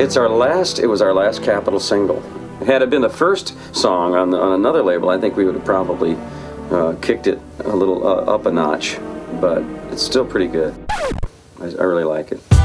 It's our last. It was our last Capitol single. Had it been the first song on, on another label, I think we would have probably uh, kicked it a little uh, up a notch. But it's still pretty good. I, I really like it.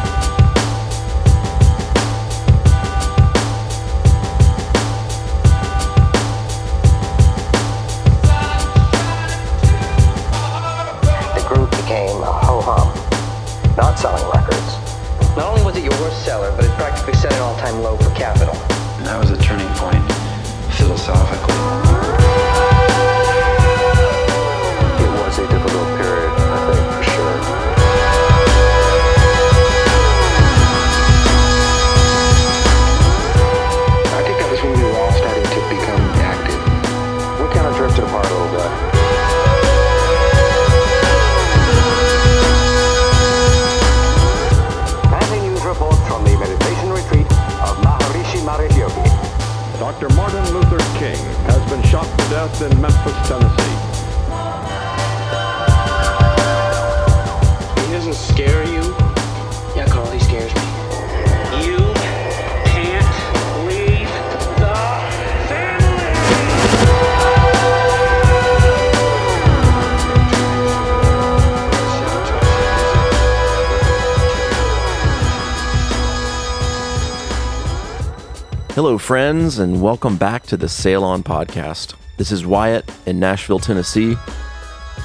Friends, and welcome back to the Sail On podcast. This is Wyatt in Nashville, Tennessee.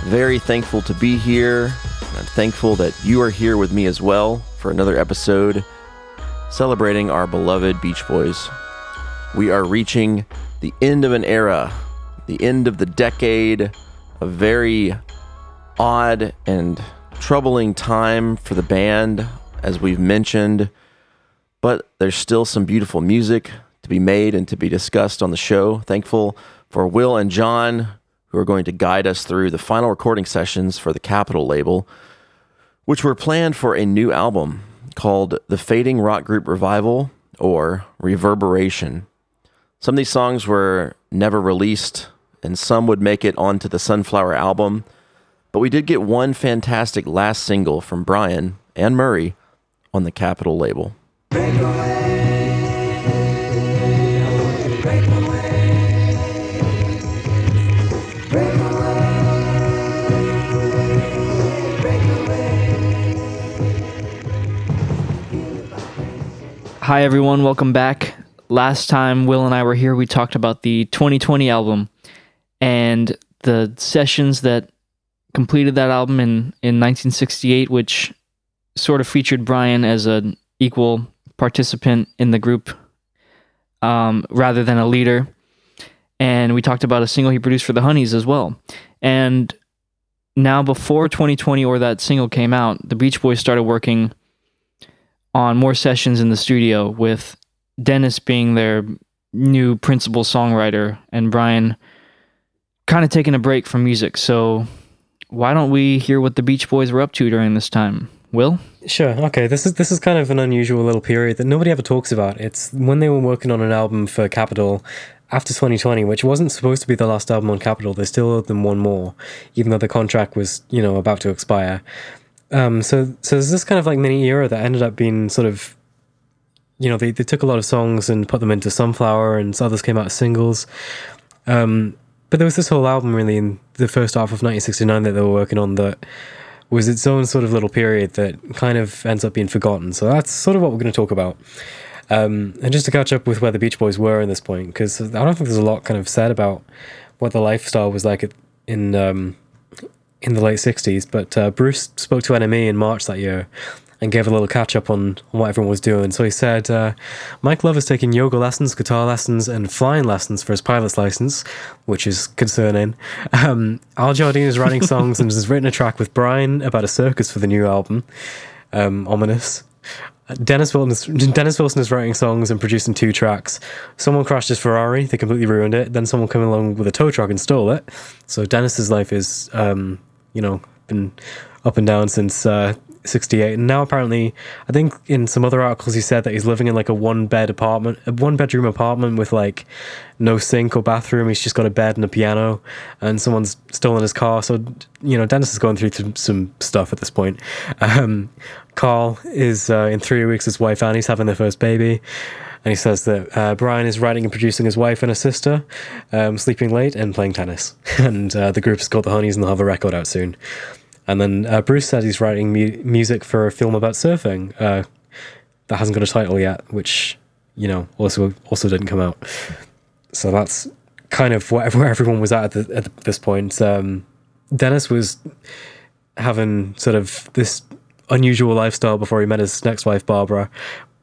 Very thankful to be here. I'm thankful that you are here with me as well for another episode celebrating our beloved Beach Boys. We are reaching the end of an era, the end of the decade, a very odd and troubling time for the band, as we've mentioned but there's still some beautiful music be made and to be discussed on the show. Thankful for Will and John, who are going to guide us through the final recording sessions for the Capitol label, which were planned for a new album called The Fading Rock Group Revival or Reverberation. Some of these songs were never released, and some would make it onto the Sunflower album. But we did get one fantastic last single from Brian and Murry on the Capitol label. Hi, everyone. Welcome back. Last time Will and I were here, we talked about the 2020 album and the sessions that completed that album in, in 1968, which sort of featured Brian as an equal participant in the group um, rather than a leader. And we talked about a single he produced for the Honeys as well. And now, before 2020 or that single came out, the Beach Boys started working on more sessions in the studio with Dennis being their new principal songwriter and Brian kind of taking a break from music. So why don't we hear what the Beach Boys were up to during this time? Will? Sure. Okay. This is this is kind of an unusual little period that nobody ever talks about. It's when they were working on an album for Capitol after 2020, which wasn't supposed to be the last album on Capitol. They still owed them one more, even though the contract was you know about to expire. Um, so so there's this kind of like mini era that ended up being sort of, you know, they they took a lot of songs and put them into Sunflower, and others came out as singles. Um, but there was this whole album really in the first half of 1969 that they were working on that was its own sort of little period that kind of ends up being forgotten. So that's sort of what we're going to talk about. Um, and just to catch up with where the Beach Boys were in this point, because I don't think there's a lot kind of said about what the lifestyle was like in um, in the late '60s. But uh, Bruce spoke to NME in March that year and gave a little catch up on, on what everyone was doing. So he said, uh, Mike Love is taking yoga lessons, guitar lessons, and flying lessons for his pilot's license, which is concerning. Um, Al Jardine is writing songs and has written a track with Brian about a circus for the new album. Um, ominous. Dennis Wilson, is, Dennis Wilson is writing songs and producing two tracks. Someone crashed his Ferrari, they completely ruined it. Then someone came along with a tow truck and stole it. So Dennis's life is, um, you know, been up and down since uh, '68, and now apparently, I think in some other articles he said that he's living in like a one bed apartment, a one bedroom apartment with like no sink or bathroom. He's just got a bed and a piano, and someone's stolen his car. So you know, Dennis is going through some, stuff at this point. Um, Carl is uh, in three weeks. His wife Annie's having their first baby. And he says that uh, Brian is writing and producing his wife and his sister, um, sleeping late and playing tennis. And uh, the group is called the Honeys, and they'll have a record out soon. And then uh, Bruce says he's writing mu- music for a film about surfing uh, that hasn't got a title yet, which you know also also didn't come out. So that's kind of where, where everyone was at at, the, at this point. Um, Dennis was having sort of this unusual lifestyle before he met his next wife Barbara.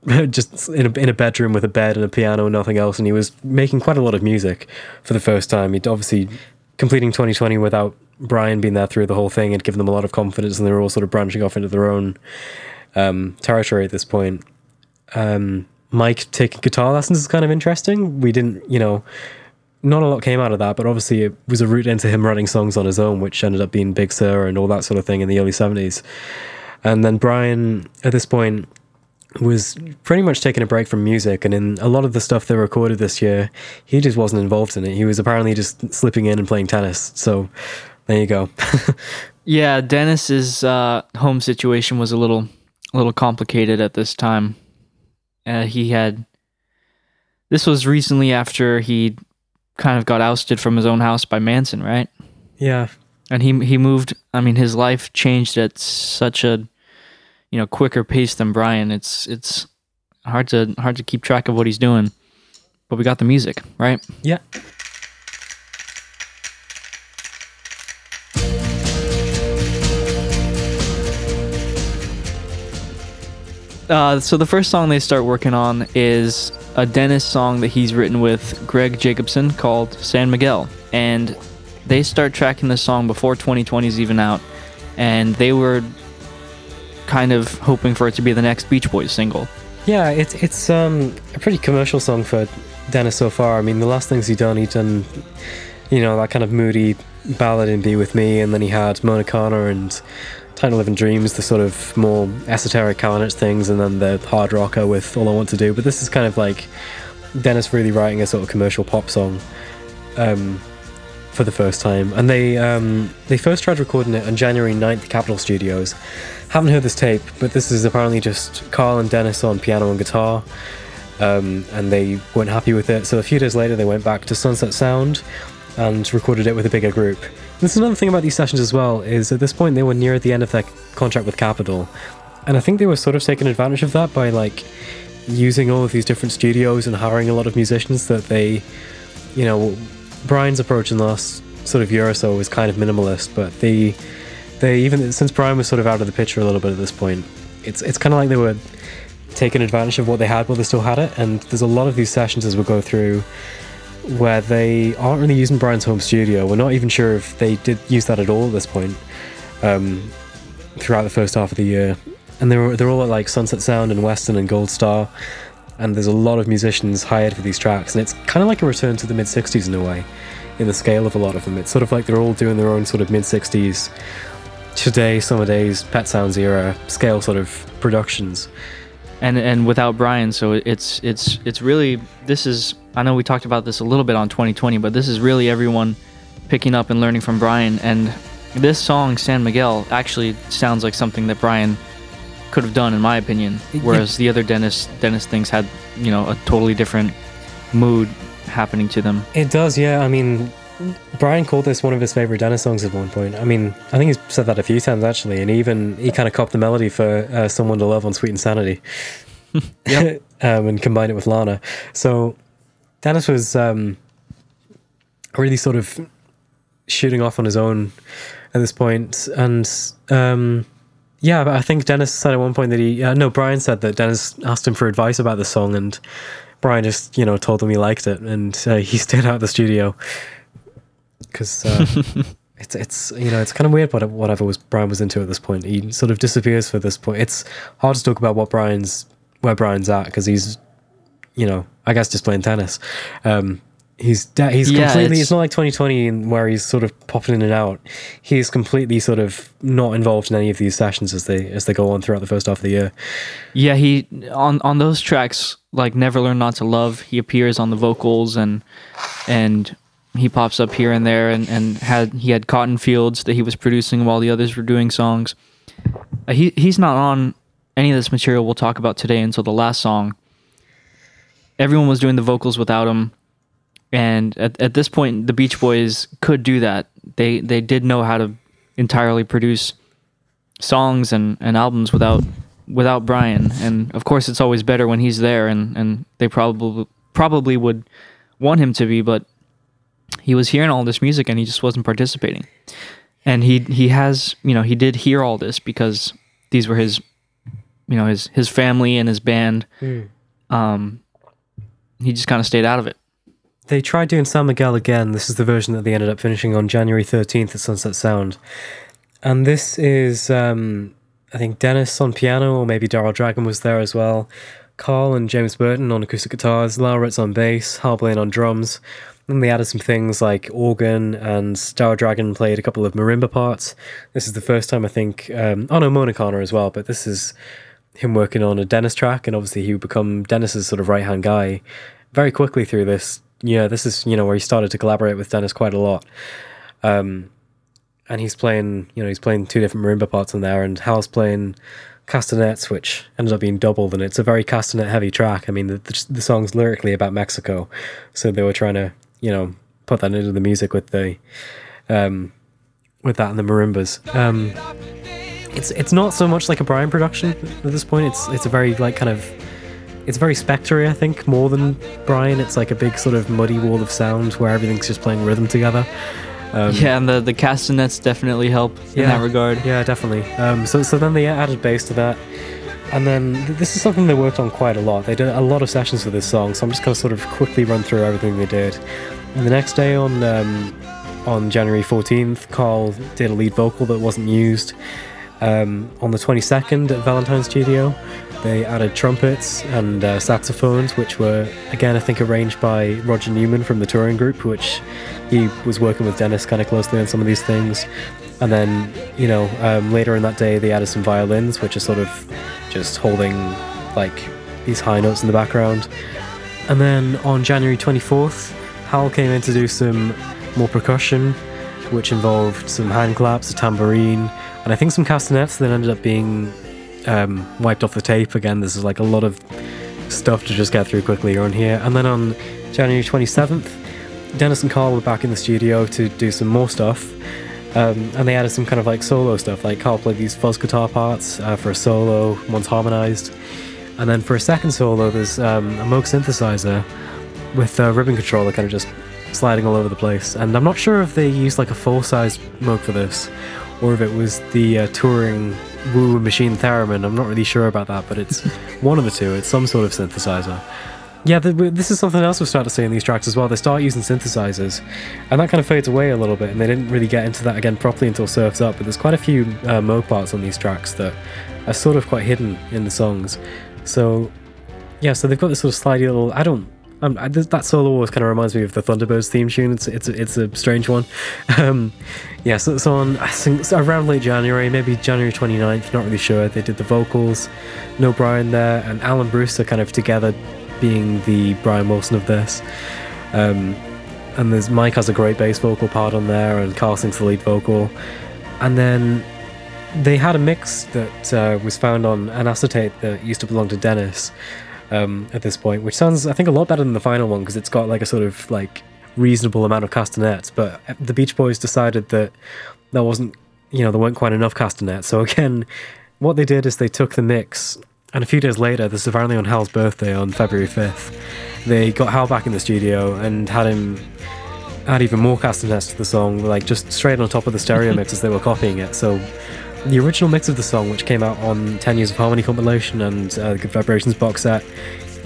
Just in a, in a bedroom with a bed and a piano, and nothing else, and he was making quite a lot of music for the first time. He'd obviously completing 2020 without Brian being there through the whole thing had given them a lot of confidence, and they were all sort of branching off into their own um, territory at this point. Um, Mike taking guitar lessons is kind of interesting. We didn't, you know, not a lot came out of that, but obviously it was a route into him writing songs on his own, which ended up being Big Sur and all that sort of thing in the early 70s. And then Brian, at this point, was pretty much taking a break from music, and in a lot of the stuff they recorded this year, he just wasn't involved in it. He was apparently just slipping in and playing tennis. So there you go. Yeah, Dennis's uh, home situation was a little, a little complicated at this time. Uh, he had. This was recently after he kind of got ousted from his own house by Manson, right? yeah, And he he moved. I mean, his life changed at such a, you know, quicker pace than Brian. It's it's hard to hard to keep track of what he's doing. But we got the music, right? yeah. Uh, so the first song they start working on is a Dennis song that he's written with Gregg Jakobson called San Miguel, and they start tracking this song before 2020 is even out, and they were kind of hoping for it to be the next Beach Boys single. Yeah, it's it's um, a pretty commercial song for Dennis so far. I mean, the last things he done, he done, you know, that kind of moody ballad in "Be with Me," and then he had Mona Kana and "Time to Live in Dreams," the sort of more esoteric Carnage things, and then the hard rocker with "All I Want to Do." But this is kind of like Dennis really writing a sort of commercial pop song um, for the first time, and they um, they first tried recording it on January 9th at Capitol Studios. Haven't heard this tape, but this is apparently just Carl and Dennis on piano and guitar, um, and they weren't happy with it. So a few days later, they went back to Sunset Sound and recorded it with a bigger group. This is another thing about these sessions as well. Is at this point they were near the end of their contract with Capitol, and I think they were sort of taking advantage of that by like using all of these different studios and hiring a lot of musicians that they, you know, Brian's approach in the last sort of year or so was kind of minimalist, but they, they even since Brian was sort of out of the picture a little bit at this point, it's it's kind of like they were taking advantage of what they had while they still had it. And there's a lot of these sessions as we go through where they aren't really using Brian's home studio. We're not even sure if they did use that at all at this point um, throughout the first half of the year. And they're they're all at like Sunset Sound and Western and Gold Star, and there's a lot of musicians hired for these tracks, and it's kind of like a return to the mid '60s in a way, in the scale of a lot of them. It's sort of like they're all doing their own sort of mid '60s, today, summer days, Pet Sounds era scale sort of productions. and and without Brian, so it's it's it's really this is I know we talked about this a little bit on 2020, but this is really everyone picking up and learning from Brian. And this song San Miguel actually sounds like something that Brian could have done, in my opinion. Whereas the other Dennis Dennis things had you know a totally different mood happening to them. It does, yeah. I mean, Brian called this one of his favorite Dennis songs at one point. I mean, I think he's said that a few times actually, and even he kind of copped the melody for uh, "Someone to Love" on "Sweet Insanity," um, and combined it with Lana. So Dennis was um, really sort of shooting off on his own at this point, and um, yeah, but I think Dennis said at one point that he uh, no, Brian said that Dennis asked him for advice about the song, and Brian just you know told him he liked it, and uh, he stayed out of the studio because uh, it's it's you know it's kind of weird what whatever was Brian was into at this point. He sort of disappears for this point. It's hard to talk about what Brian's where Brian's at because he's you know I guess just playing tennis. Um, He's de- he's Yeah, completely. it's- It's not like 2020 in- where he's sort of popping in and out. He's completely sort of not involved in any of these sessions as they as they go on throughout the first half of the year. Yeah, he on on those tracks like Never Learn Not to Love, he appears on the vocals and and he pops up here and there and and had he had Cotton Fields that he was producing while the others were doing songs. Uh, he he's not on any of this material we'll talk about today until the last song. Everyone was doing the vocals without him. And at, at this point the Beach Boys could do that. They they did know how to entirely produce songs and, and albums without without Brian. And of course, it's always better when he's there, and, and they probably probably would want him to be, but he was hearing all this music and he just wasn't participating. And he he has you know he did hear all this because these were his you know his his family and his band. Um, he just kind of stayed out of it. They tried doing San Miguel again. This is the version that they ended up finishing on January 13th at Sunset Sound. And this is, um, I think, Dennis on piano, or maybe Daryl Dragon was there as well. Carl and James Burton on acoustic guitars, Lyle Ritz on bass, Hal on drums. Then they added some things like organ, and Daryl Dragon played a couple of marimba parts. This is the first time, I think, um, oh no, Mona Kana as well, but this is him working on a Dennis track, and obviously he would become Dennis's sort of right hand guy very quickly through this. Yeah, this is you know where he started to collaborate with Dennis quite a lot. Um, and he's playing, you know, he's playing two different marimba parts in there, and Hal's playing castanets, which ended up being doubled, and it's a very castanet heavy track. I mean, the, the, the song's lyrically about Mexico, so they were trying to, you know, put that into the music with the, um, with that and the marimbas. Um, it's it's not so much like a Brian production at this point. It's it's a very like kind of it's very spectry, I think, more than Brian. It's like a big sort of muddy wall of sound where everything's just playing rhythm together. Um, yeah, and the the castanets definitely help in that regard. Yeah, definitely. Um, so so then they added bass to that, and then th- this is something they worked on quite a lot. They did a lot of sessions for this song, so I'm just gonna sort of quickly run through everything they did. And the next day on um, on January 14th, Carl did a lead vocal that wasn't used. Um, on the 22nd at Valentine Studio, they added trumpets and uh, saxophones, which were again I think arranged by Roger Neumann from the touring group, which he was working with Dennis kind of closely on some of these things. And then you know um, later in that day they added some violins, which are sort of just holding like these high notes in the background. And then on January 24th, Hal came in to do some more percussion, which involved some hand claps, a tambourine, and I think some castanets that ended up being um, wiped off the tape. Again, this is like a lot of stuff to just get through quickly on here. And then on January 27th, Dennis and Carl were back in the studio to do some more stuff. Um, and they added some kind of like solo stuff. Like Carl played these fuzz guitar parts uh, for a solo, one's harmonized. And then for a second solo, there's um, a Moog synthesizer with a ribbon controller kind of just sliding all over the place. And I'm not sure if they used like a full size Moog for this or if it was the uh, touring Woo Machine Theremin. I'm not really sure about that, but it's one of the two. It's some sort of synthesizer. Yeah, the, this is something else we start to see in these tracks as well. They start using synthesizers, and that kind of fades away a little bit, and they didn't really get into that again properly until Surf's Up. But there's quite a few uh, Moog parts on these tracks that are sort of quite hidden in the songs. So, yeah, so they've got this sort of slidey little. I don't. Um, I, that solo always kind of reminds me of the Thunderbirds theme tune. It's it's a, it's a strange one. Um, yeah, so, so on I think it's around late January, maybe January 29th, not really sure. They did the vocals, no Brian there, and Alan Brewster kind of together being the Brian Wilson of this. Um, and there's Mike has a great bass vocal part on there, and Carl sings the lead vocal. And then they had a mix that uh, was found on an acetate that used to belong to Dennis um, at this point, which sounds, I think, a lot better than the final one because it's got like a sort of like reasonable amount of castanets. But the Beach Boys decided that there wasn't, you know, there weren't quite enough castanets. So again, what they did is they took the mix, and a few days later, this is apparently on Hal's birthday on February 5th, they got Hal back in the studio and had him add even more castanets to the song, like just straight on top of the stereo mix as they were copying it. So the original mix of the song, which came out on 10 Years of Harmony compilation and uh, the Good Vibrations box set,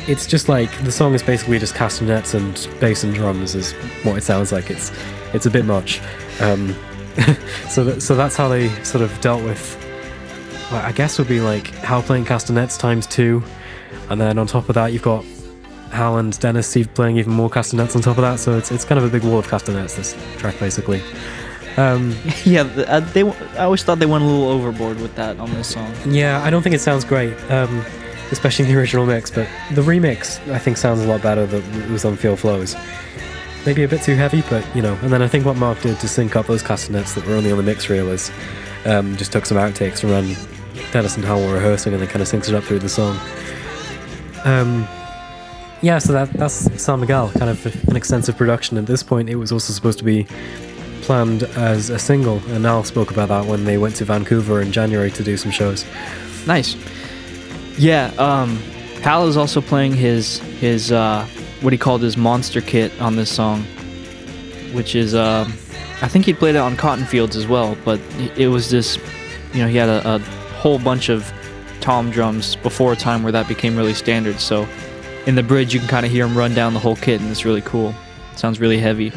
it's just like the song is basically just castanets and bass and drums is what it sounds like. It's it's a bit much. Um, so that, so that's how they sort of dealt with. Well, I guess would be like Hal playing castanets times two, and then on top of that you've got Hal and Dennis Steve playing even more castanets on top of that. So it's it's kind of a big wall of castanets. This track basically. Um, yeah, uh, they. I always thought they went a little overboard with that on this song. yeah, I don't think it sounds great, um, especially in the original mix. But the remix, I think, sounds a lot better that was on Feel Flows. Maybe a bit too heavy, but you know. And then I think what Mark did to sync up those castanets that were only on the mix reel is um, just took some outtakes from when Dennis and were rehearsing, and then kind of syncs it up through the song. Um, yeah, so that that's San Miguel, kind of an extensive production. At this point, it was also supposed to be planned as a single, and Al spoke about that when they went to Vancouver in January to do some shows. Nice. Yeah, um, Hal is also playing his his uh, what he called his monster kit on this song, which is uh, I think he played it on Cotton Fields as well, but it was this, you know, he had a, a whole bunch of tom drums before a time where that became really standard. So in the bridge, you can kind of hear him run down the whole kit, and it's really cool. It sounds really heavy.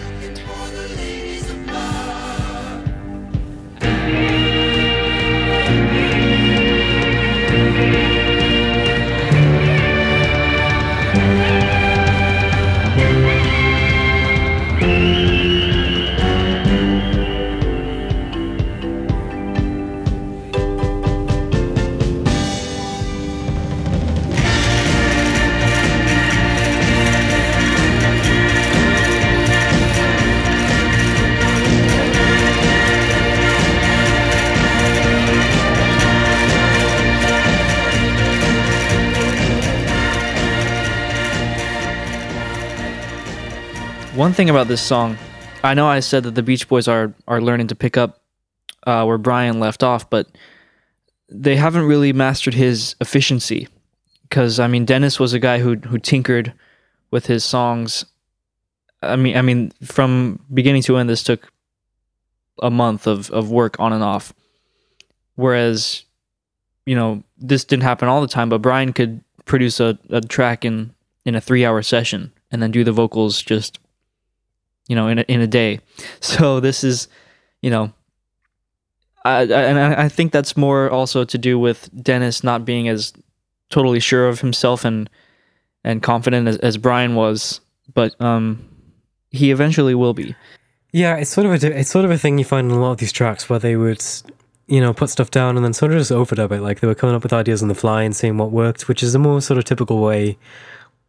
One thing about this song, I know I said that the Beach Boys are are learning to pick up uh, where Brian left off, but they haven't really mastered his efficiency. Because I mean, Dennis was a guy who who tinkered with his songs. I mean, I mean, from beginning to end, this took a month of of work on and off. Whereas, you know, this didn't happen all the time, but Brian could produce a, a track in in a three hour session and then do the vocals just you know in a, in a day. So this is you know I, I and I, think that's more also to do with Dennis not being as totally sure of himself and and confident as, as Brian was. But um he eventually will be. Yeah, it's sort of a it's sort of a thing you find in a lot of these tracks where they would, you know, put stuff down and then sort of just overdub it. Like they were coming up with ideas on the fly and seeing what worked, which is a more sort of typical way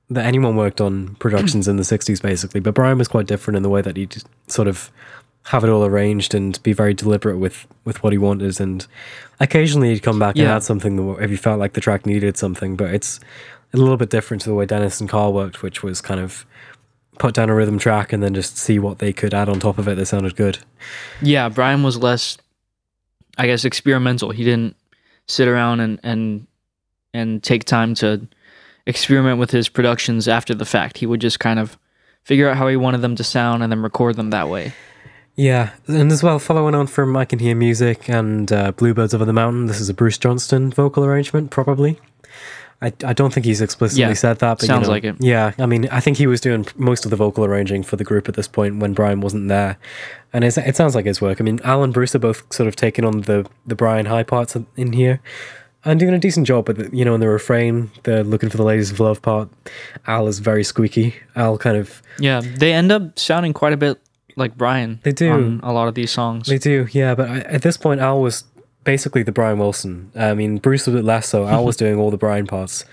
that anyone worked on productions in the '60s, basically. But Brian was quite different in the way that he'd sort of have it all arranged and be very deliberate with with what he wanted. And occasionally he'd come back and add something if he felt like the track needed something. But it's a little bit different to the way Dennis and Carl worked, which was kind of put down a rhythm track and then just see what they could add on top of it that sounded good. yeah Brian was less I guess experimental he didn't sit around and and and take time to experiment with his productions after the fact he would just kind of figure out how he wanted them to sound and then record them that way Yeah, and as well, following on from I Can Hear Music and uh, Bluebirds Over the Mountain, this is a Bruce Johnston vocal arrangement, probably. I, I don't think he's explicitly Yeah, said that, but you sounds know, like it. Yeah, I mean, I think he was doing most of the vocal arranging for the group at this point when Brian wasn't there, and it's, it sounds like his work. I mean, Al and Bruce are both sort of taking on the the Brian high parts in here, and doing a decent job. But you know, in the refrain, the "Looking for the Ladies of Love" part, Al is very squeaky. Al kind of yeah they end up sounding quite a bit like Brian They do. on a lot of these songs They do, yeah. But I, at this point, Al was basically the Brian Wilson. I mean, Bruce was a bit less so. Al was doing all the Brian parts,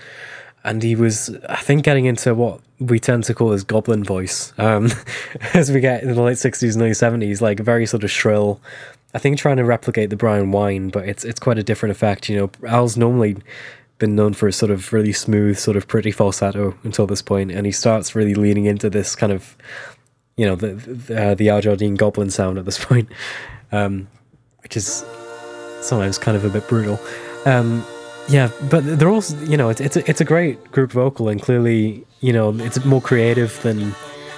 and he was, I think, getting into what we tend to call his goblin voice um, as we get in the late sixties and early seventies, like very sort of shrill. I think trying to replicate the Brian wine, but it's it's quite a different effect. You know, Al's normally been known for a sort of really smooth, sort of pretty falsetto until this point, and he starts really leaning into this kind of, you know, the the, uh, the Al Jardine goblin sound at this point, um, which is sometimes kind of a bit brutal. Um, yeah, but they're all you know, it's it's a, it's a great group vocal, and clearly, you know, it's more creative than,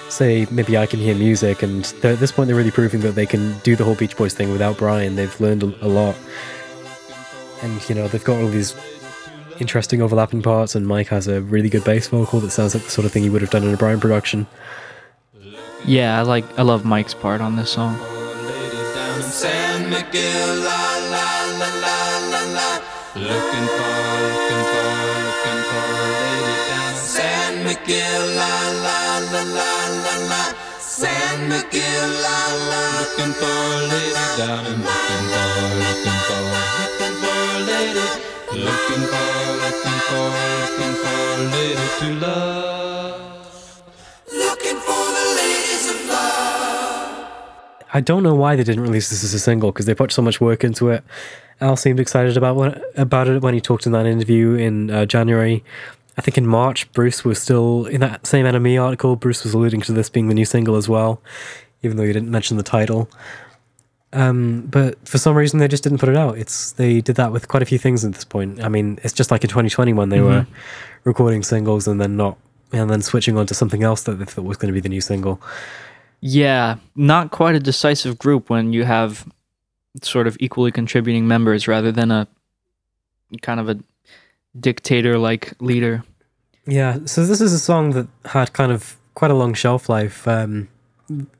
say, maybe I can hear music. And they're, at this point, they're really proving that they can do the whole Beach Boys thing without Brian. They've learned a, a lot, and you know, they've got all these interesting overlapping parts. And Mike has a really good bass vocal that sounds like the sort of thing he would have done in a Brian production. yeah I like I love Mike's part on this song San Miguel, la la la la la la. Looking for, looking for, looking for a lady down San Miguel, la la la la la la. San Miguel, la la. Looking for a lady. Looking for, looking for, a lady. Looking for, looking for, looking for a lady to love. Looking for the ladies of love. I don't know why they didn't release this as a single because they put so much work into it. Al seemed excited about about it when he talked in that interview in uh, January. I think in March, Bruce was still in that same NME article. Bruce was alluding to this being the new single as well, even though he didn't mention the title. Um, but for some reason, they just didn't put it out. It's they did that with quite a few things at this point. I mean, it's just like in 2020 when they were recording singles and then not, and then switching on to something else that they thought was going to be the new single. Yeah, not quite a decisive group when you have sort of equally contributing members rather than a kind of a dictator like leader. Yeah, so this is a song that had kind of quite a long shelf life um,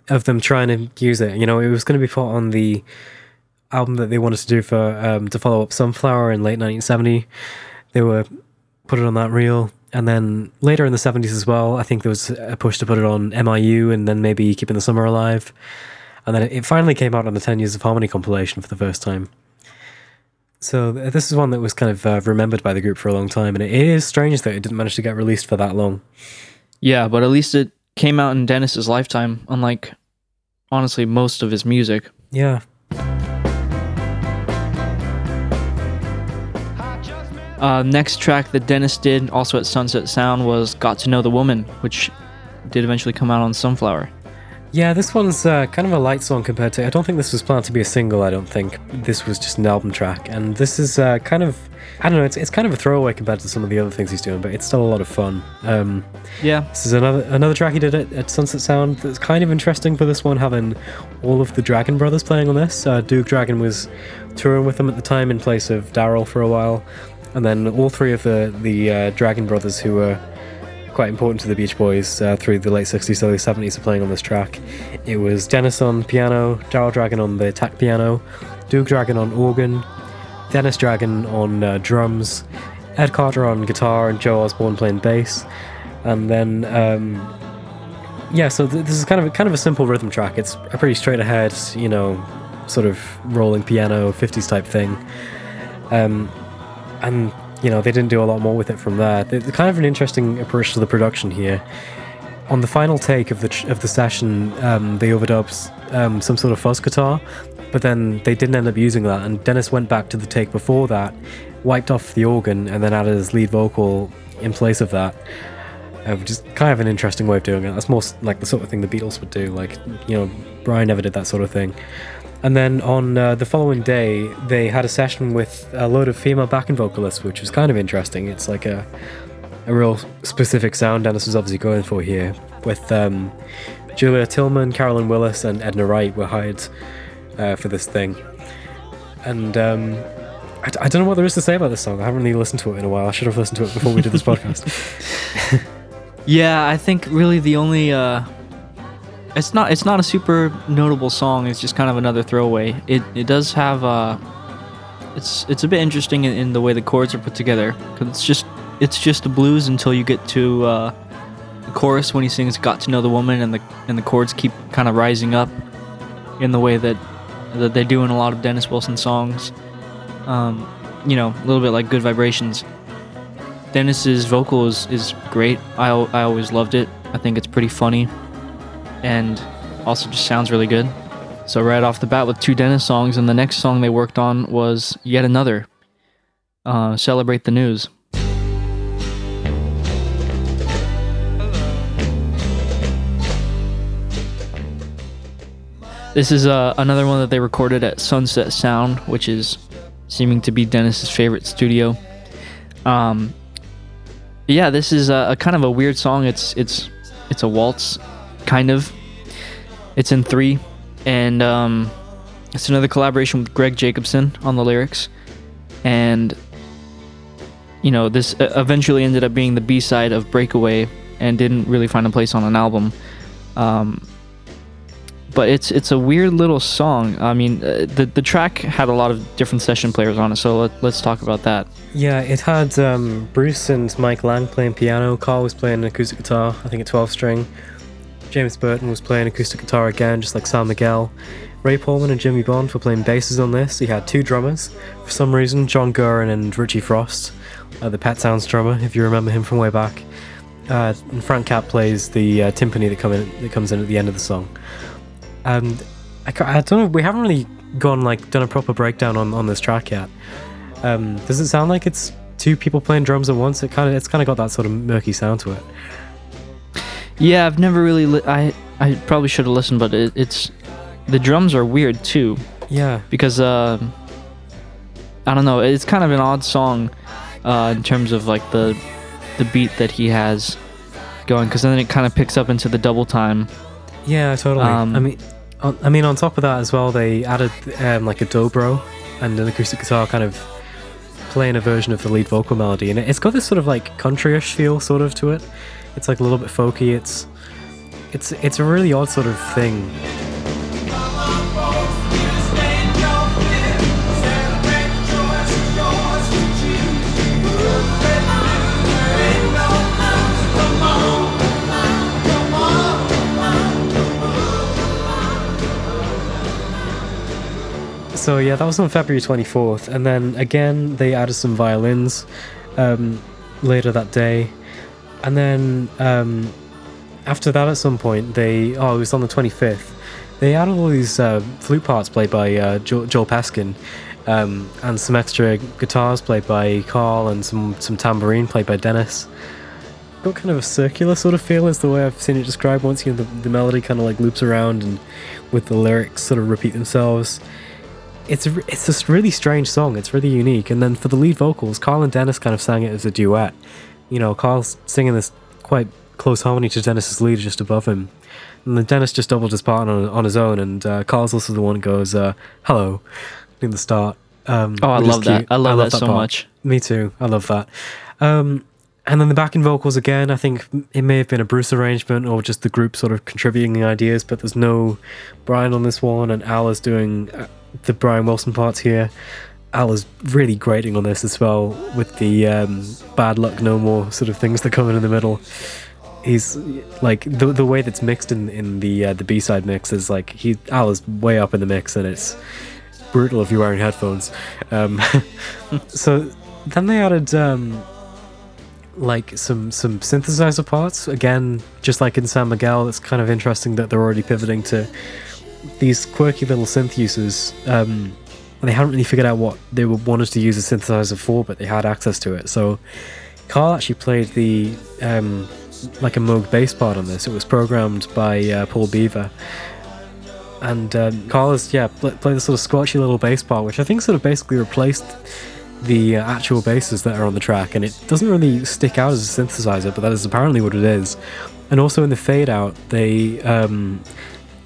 of them trying to use it. You know, it was going to be put on the album that they wanted to do for um, to follow up Sunflower in late 1970. They were put it on that reel, and then later in the 70s as well. I think there was a push to put it on MIU, and then maybe Keeping the Summer Alive, and then it finally came out on the 10 Years of Harmony compilation for the first time. So this is one that was kind of uh, remembered by the group for a long time, and it is strange that it didn't manage to get released for that long. Yeah, but at least it came out in Dennis's lifetime, unlike honestly most of his music. Yeah, Uh, next track that Dennis did, also at Sunset Sound, was "Got to Know the Woman," which did eventually come out on Sunflower. Yeah. This one's uh, kind of a light song compared to. I don't think this was planned to be a single. I don't think this was just an album track, and this is uh, kind of. I don't know. It's it's kind of a throwaway compared to some of the other things he's doing, but it's still a lot of fun. Um, Yeah, This is another another track he did at, at Sunset Sound that's kind of interesting for this one, having all of the Dragon brothers playing on this. Uh, Duke Dragon was touring with them at the time in place of Daryl for a while, and then all three of the the uh, Dragon brothers who were quite important to the Beach Boys uh, through the late 60s, early 70s are playing on this track. It was Dennis on piano, Daryl Dragon on the attack piano, Duke Dragon on organ, Dennis Dragon on uh, drums, Ed Carter on guitar, and Joe Osborn playing bass. And then, um, yeah, so th- this is kind of a, kind of a simple rhythm track. It's a pretty straight ahead, you know, sort of rolling piano, 50s type thing. Um, and you know they didn't do a lot more with it from there. They're kind of an interesting approach to the production here. On the final take of the tr- of the session, um, they overdubbed um, some sort of fuzz guitar, but then they didn't end up using that. And Dennis went back to the take before that, wiped off the organ, and then added his lead vocal in place of that. Uh, which is kind of an interesting way of doing it. That's more like the sort of thing the Beatles would do. Like you know, Brian never did that sort of thing. And then on uh, the following day, they had a session with a load of female backing vocalists, which was kind of interesting. It's like a a real specific sound Dennis was obviously going for here. With um, Julia Tillman, Carolyn Willis, and Edna Wright were hired uh, for this thing. And um, I, I don't know what there is to say about this song. I haven't really listened to it in a while. I should have listened to it before we did this podcast. yeah. I think really the only uh, it's not it's not a super notable song. It's just kind of another throwaway. It it does have uh, it's it's a bit interesting in, in the way the chords are put together because it's just it's just the blues until you get to uh, the chorus when he sings "Got to Know the Woman" and the and the chords keep kind of rising up in the way that that they do in a lot of Dennis Wilson songs. Um, you know, a little bit like "Good Vibrations." Dennis's vocal is, is great. I, I always loved it. I think it's pretty funny and also just sounds really good. So, right off the bat with two Dennis songs, and the next song they worked on was yet another uh, Celebrate the News. This is uh, another one that they recorded at Sunset Sound, which is seeming to be Dennis's favorite studio. Um, yeah, this is a, a kind of a weird song. It's it's it's a waltz, kind of. It's in three, and um, it's another collaboration with Gregg Jakobson on the lyrics, and you know this uh, eventually ended up being the B side of Breakaway, and didn't really find a place on an album. Um, but it's it's a weird little song. I mean, uh, the the track had a lot of different session players on it, so let, let's talk about that. Yeah, it had um, Bruce and Mike Lang playing piano. Carl was playing acoustic guitar, I think a 12 string. James Burton was playing acoustic guitar again, just like San Miguel. Ray Pohlman and Jimmy Bond were playing basses on this. He had two drummers. For some reason, John Guerin and Richie Frost, uh, the Pet Sounds drummer, if you remember him from way back. Uh, and Frank Capp plays the uh, timpani that, come in, that comes in at the end of the song. And I, I don't know, we haven't really gone like done a proper breakdown on, on this track yet. Um, does it sound like it's two people playing drums at once? It kind of it's kind of got that sort of murky sound to it. Yeah, I've never really. Li- I I probably should have listened, but it, it's the drums are weird too Yeah, because uh, I don't know. It's kind of an odd song uh, in terms of like the the beat that he has going, because then it kind of picks up into the double time. yeah, totally. Um, I mean, on, I mean, on top of that as well, they added um, like a dobro and an acoustic guitar, kind of playing a version of the lead vocal melody, and it- it's got this sort of like countryish feel, sort of to it. It's like a little bit folky. It's it's it's a really odd sort of thing. So yeah, that was on February 24th, and then again they added some violins um, later that day, and then um, after that, at some point they oh it was on the 25th, they added all these uh, flute parts played by uh, jo- Joel Peskin, um, and some extra guitars played by Carl, and some some tambourine played by Dennis. Got kind of a circular sort of feel, is the way I've seen it described. Once you know, the, the melody kind of like loops around, and with the lyrics sort of repeat themselves it's a, it's this really strange song. It's really unique. And then for the lead vocals, Carl and Dennis kind of sang it as a duet. You know, Carl's singing this quite close harmony to Dennis's lead just above him, and then Dennis just doubled his part on, on his own. And uh, Carl's also the one who goes, uh, "Hello," in the start. Um, Oh, I love that. cute. I love that so part. much. Me too. I love that. Um, and then the backing vocals again. I think it may have been a Bruce arrangement or just the group sort of contributing the ideas, but there's no Brian on this one, and Al is doing uh, the Brian Wilson parts here. Al is really grating on this as well with the um, bad luck no more sort of things that come in in the middle. He's like the the way that's mixed in in the uh, the B side mix is like he Al is way up in the mix and it's brutal if you're wearing headphones. Um, so then they added um, like some some synthesizer parts again, just like in San Miguel. It's kind of interesting that they're already pivoting to these quirky little synth uses. Um, they hadn't really figured out what they wanted to use a synthesizer for, but they had access to it. So Carl actually played the um, like a Moog bass part on this. It was programmed by uh, Paul Beaver. And um, Carl is, yeah, pl- played this sort of squatchy little bass part, which I think sort of basically replaced the uh, actual basses that are on the track. And it doesn't really stick out as a synthesizer, but that is apparently what it is. And also in the fade out, they um,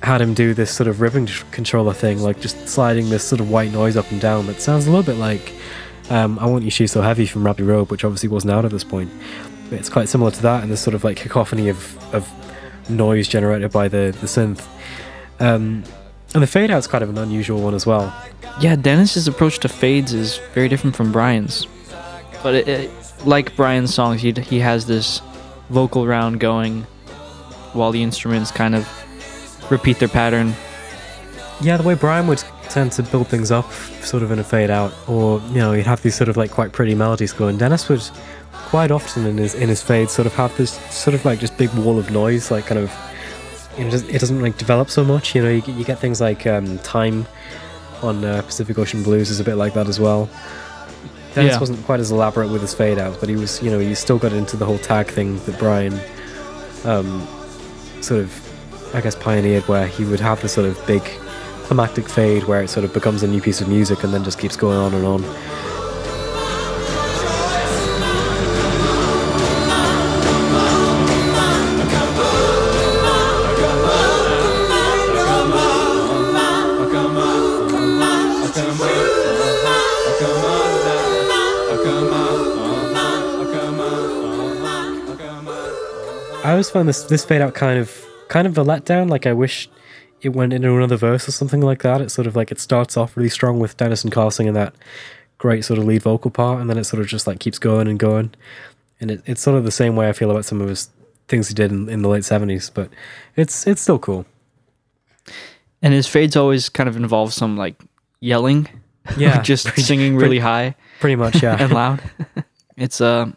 had him do this sort of ribbon controller thing, like just sliding this sort of white noise up and down that sounds a little bit like um, I Want You She's So Heavy from Abbey Road, which obviously wasn't out at this point. But it's quite similar to that, and this sort of like cacophony of, of noise generated by the, the synth. Um, and the fade out's kind of an unusual one as well. Yeah, Dennis's approach to fades is very different from Brian's. But it, it, like Brian's songs, he he has this vocal round going, while the instruments kind of repeat their pattern. Yeah, the way Brian would tend to build things up sort of in a fade out, or you know, he'd have these sort of like quite pretty melodies going. Dennis would quite often in his in his fade sort of have this sort of like just big wall of noise, like kind of you know, it doesn't- it doesn't like develop so much. You know, you, get- you get things like um, time on uh, Pacific Ocean Blues is a bit like that as well. Dennis Yeah. wasn't quite as elaborate with his fade out, but he was, you know, he still got into the whole tag thing that Brian um, sort of, I guess, pioneered, where he would have this sort of big climactic fade where it sort of becomes a new piece of music and then just keeps going on and on. I always found this this fade out kind of kind of a letdown. Like I wish it went into another verse or something like that. It's sort of like it starts off really strong with Dennis and Carl singing that great sort of lead vocal part, and then it sort of just like keeps going and going. And it, it's sort of the same way I feel about some of his things he did in, in the late seventies, but it's it's still cool. And his fades always kind of involve some like yelling, Yeah, just pretty- singing pretty- really high Pretty much, yeah. and loud. it's a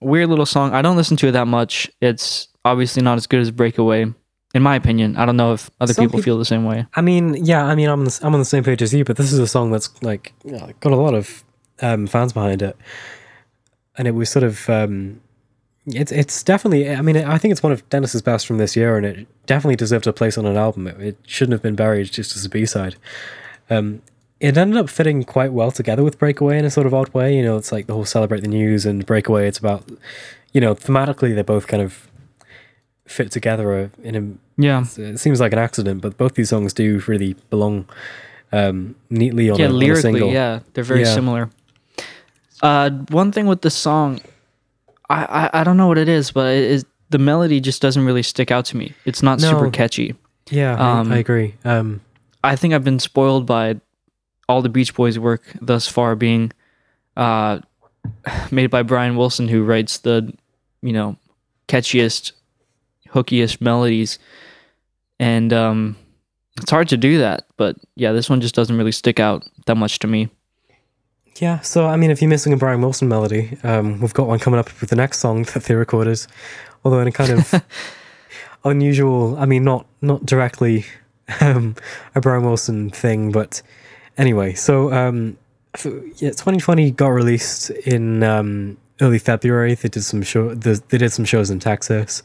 weird little song. I don't listen to it that much. It's obviously not as good as Breakaway, in my opinion. I don't know if other Some people feel the same way. I mean, yeah, I mean, I'm on the, I'm on the same page as you, but this is a song that's like got a lot of um, fans behind it, and it was sort of um, it's it's definitely. I mean, I think it's one of Dennis's best from this year, and it definitely deserved a place on an album. It, it shouldn't have been buried just as a B side. Um, it ended up fitting quite well together with Breakaway in a sort of odd way. You know, it's like the whole celebrate the news and Breakaway. It's about, you know, thematically they both kind of fit together uh, in a Yeah. it seems like an accident, but both these songs do really belong um, neatly on, yeah, a, on a lyrically, single. yeah, they're very Yeah. similar. Uh, one thing with the song, I, I I don't know what it is, but it is the melody just doesn't really stick out to me. It's not super catchy. Yeah, I- Um, I, agree. Um, I think I've been spoiled by all the Beach Boys work thus far being uh, made by Brian Wilson, who writes the, you know, catchiest, hookiest melodies. And um, it's hard to do that. But yeah, this one just doesn't really stick out that much to me. yeah, so I mean, if you're missing a Brian Wilson melody, um, we've got one coming up with the next song that they recorded, although in a kind of unusual. I mean, not not directly um, a Brian Wilson thing, but anyway. So um, yeah, 2020 got released in um, early February. They did some show. the- They did some shows in Texas.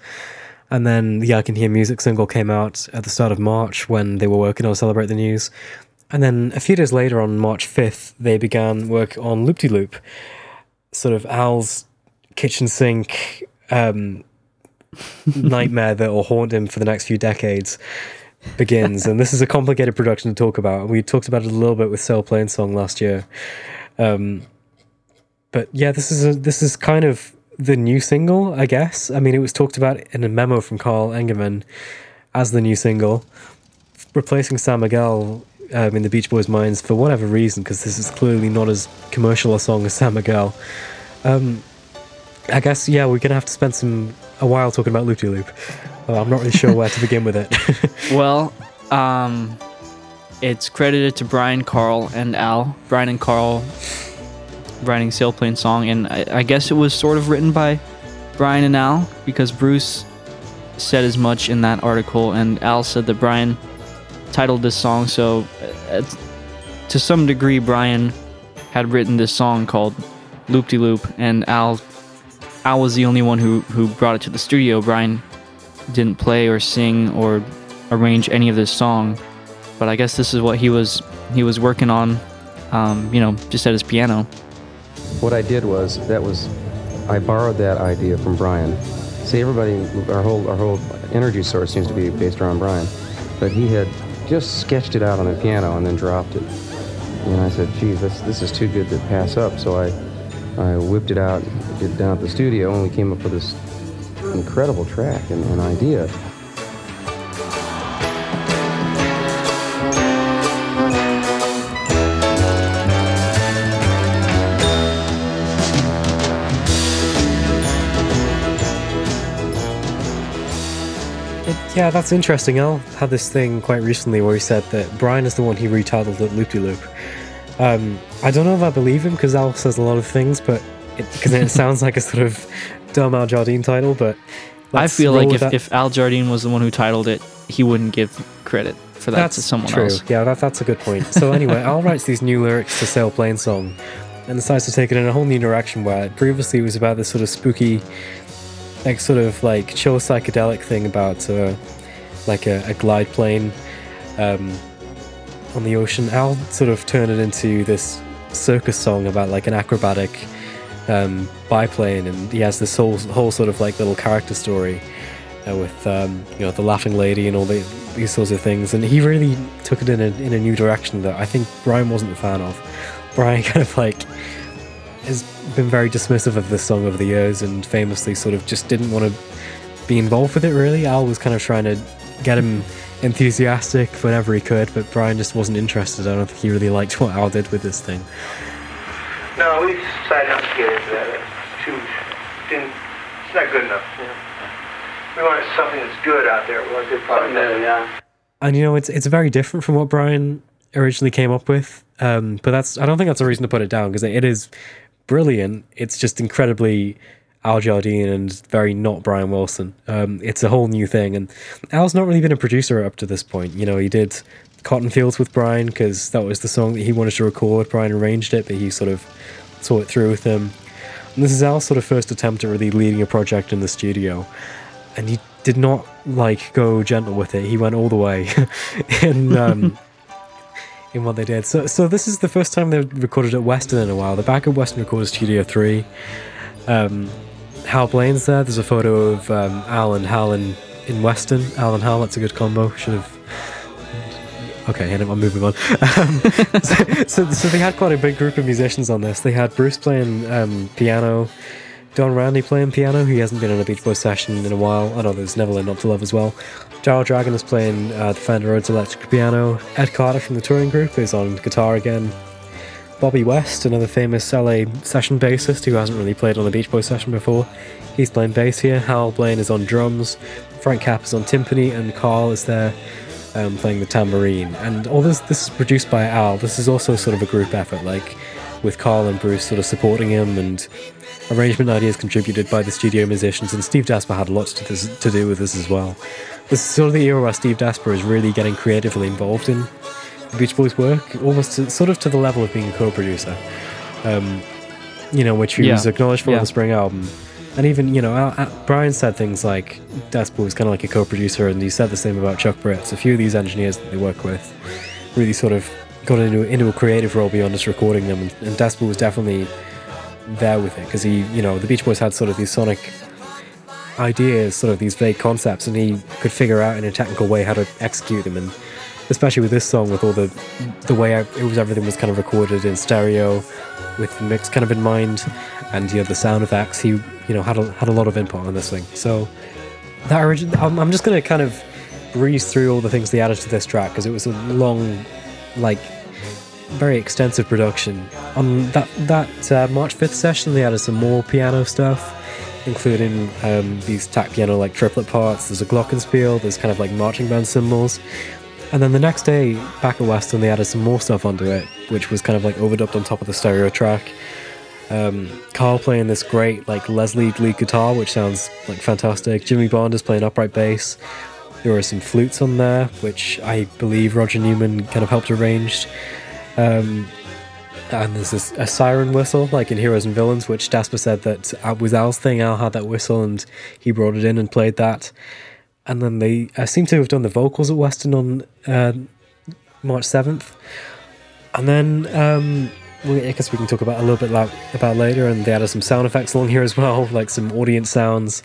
And then the I Can Hear Music single came out at the start of March when they were working on Celebrate the News. And then a few days later, on March 5th, they began work on Loop De Loop, sort of Al's kitchen sink um, nightmare that will haunt him for the next few decades begins. and this is a complicated production to talk about. We talked about it a little bit with Sail Plane Song last year. Um, but yeah, this is a, this is kind of the new single, I guess. I mean, it was talked about in a memo from Karl Engemann as the new single, replacing San Miguel um, in the Beach Boys' minds for whatever reason, because this is clearly not as commercial a song as San Miguel. Um, I guess yeah, we're gonna have to spend some a while talking about Loop Loop. Uh, I'm not really sure where to begin with it. Well, um, it's credited to Brian, Carl, and Al. Brian and Carl writing Sailplane song, and I, I guess it was sort of written by Brian and Al because Bruce said as much in that article, and Al said that Brian titled this song. So, uh, to some degree, Brian had written this song called Loop De Loop, and Al Al was the only one who who brought it to the studio. Brian didn't play or sing or arrange any of this song, but I guess this is what he was he was working on, um, you know, just at his piano. What I did was that was I borrowed that idea from Brian. See, everybody, our whole our whole energy source seems to be based around Brian, but he had just sketched it out on the piano and then dropped it. And I said, "Gee, this this is too good to pass up." So I I whipped it out, did it down at the studio, and we came up with this incredible track and, and idea. Yeah, that's interesting. Al had this thing quite recently where he said that Brian is the one he retitled it Loop De Loop. Um, I don't know if I believe him because Al says a lot of things, but because it, sounds like a sort of dumb Al Jardine title. But I feel like if, that. if Al Jardine was the one who titled it, he wouldn't give credit for that that's to someone true. else. Yeah, that, that's a good point. So anyway, Al writes these new lyrics to Sail Plane Song and decides to take it in a whole new direction where previously it was about this sort of spooky, like sort of like chill psychedelic thing about uh, like a, a glide plane um, on the ocean. Al sort of turned it into this circus song about like an acrobatic um, biplane, and he has this whole whole sort of like little character story uh, with um, you know the laughing lady and all the, these sorts of things. And he really took it in a in a new direction that I think Brian wasn't a fan of. Brian kind of like has been very dismissive of this song over the years, and famously sort of just didn't want to be involved with it. Really, Al was kind of trying to get him enthusiastic whenever he could, but Brian just wasn't interested. I don't think he really liked what Al did with this thing. No, we decided not to get into that. It's too, didn't, it's not good enough. You know? We wanted something that's good out there. We want good product. Something new, yeah. And you know, it's it's very different from what Brian originally came up with. Um, but that's I don't think that's a reason to put it down because it is brilliant. It's just incredibly Al Jardine and very not Brian Wilson. Um, it's a whole new thing, and Al's not really been a producer up to this point. You know, he did Cotton Fields with Brian because that was the song that he wanted to record. Brian arranged it, but he sort of saw it through with him. And this is Al's sort of first attempt at really leading a project in the studio, and he did not like go gentle with it. He went all the way, and. Um, in what they did. So, so this is the first time they've recorded at Western in a while. They're back at Western Recorders Studio 3. Um, Hal Blaine's there. There's a photo of um, Al and Hal in, in Western. Al and Hal, that's a good combo. Should have. Okay, I'm moving on. Um, so, so, so they had quite a big group of musicians on this. They had Bruce playing um, piano, Don Randi playing piano. He hasn't been in a Beach Boys session in a while. I know there's Never Learn Not to Love as well. Daryl Dragon is playing uh, the Fender Rhodes electric piano. Ed Carter from the touring group is on guitar again. Bobby West, another famous LA session bassist who hasn't really played on a Beach Boys session before, he's playing bass here. Hal Blaine is on drums. Frank Capp is on timpani, and Carl is there um, playing the tambourine. And all this this is produced by Al. This is also sort of a group effort, like with Carl and Bruce sort of supporting him and arrangement ideas contributed by the studio musicians, and Steve Desper had a lot to, this, to do with this as well. This is sort of the era where Steve Desper is really getting creatively involved in the Beach Boys' work, almost to, sort of to the level of being a co-producer. Um, you know, which he Yeah. was acknowledged for on the Spring album. And even, you know, Al, Al- Brian said things like Desper was kind of like a co-producer, and he said the same about Chuck Britz. So a few of these engineers that they work with really sort of got into, into a creative role beyond just recording them, and, and was definitely there with it because he, you know, the Beach Boys had sort of these sonic ideas, sort of these vague concepts, and he could figure out in a technical way how to execute them. And especially with this song, with all the the way I, it was, everything was kind of recorded in stereo, with the mix kind of in mind, and you know the sound effects. He, you know, had a, had a lot of input on this thing. So that origin, I'm, I'm just gonna kind of breeze through all the things they added to this track because it was a long, like very extensive production. On that that uh, March fifth session, they added some more piano stuff, including um, these tack piano like triplet parts. There's a glockenspiel. There's kind of like marching band cymbals. And then the next day, back at Western, they added some more stuff onto it, which was kind of like overdubbed on top of the stereo track. Um, Carl playing this great like Leslie lead guitar, which sounds like fantastic. Jimmy Bond is playing upright bass. There are some flutes on there, which I believe Roger Neumann kind of helped arrange. Um, and there's this, a siren whistle, like in Heroes and Villains, which Desper said that uh, was Al's thing. Al had that whistle, and he brought it in and played that. And then they uh, seem to have done the vocals at Western on uh, March seventh. And then um, we, I guess we can talk about a little bit la- about later. And they added some sound effects along here as well, like some audience sounds,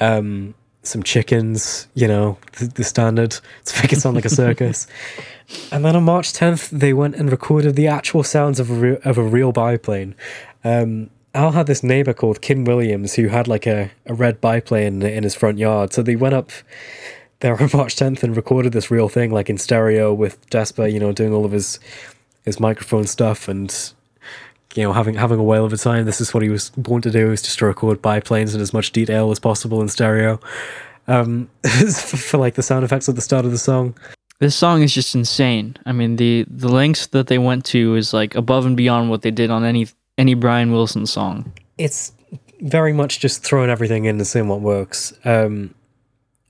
um, some chickens. You know, the, the standard to make it sound like a circus. And then on March 10th, they went and recorded the actual sounds of a, re- of a real biplane. Um, Al had this neighbor called Kim Williams who had like a, a red biplane in his front yard. So they went up there on March 10th and recorded this real thing, like in stereo with Desper, you know, doing all of his his microphone stuff and you know having having a whale of a time. This is what he was born to do: is just to record biplanes in as much detail as possible in stereo. Um, for like the sound effects at the start of the song. This song is just insane. I mean, the the lengths that they went to is like above and beyond what they did on any any Brian Wilson song. it's very much just throwing everything in and seeing what works. Um,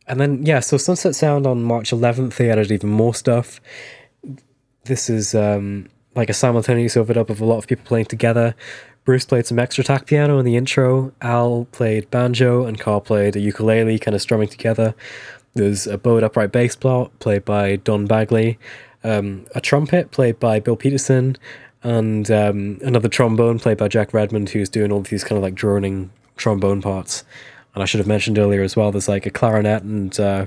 and then yeah, so Sunset Sound on March 11th they added even more stuff. This is um, like a simultaneous overdub of a lot of people playing together. Bruce played some extra tack piano in the intro. Al played banjo, and Carl played a ukulele, kind of strumming together. There's a bowed upright bass plot played by Don Bagley, um, a trumpet played by Bill Peterson, and um, another trombone played by Jack Redmond, who's doing all these kind of like droning trombone parts. And I should have mentioned earlier as well, there's like a clarinet and uh,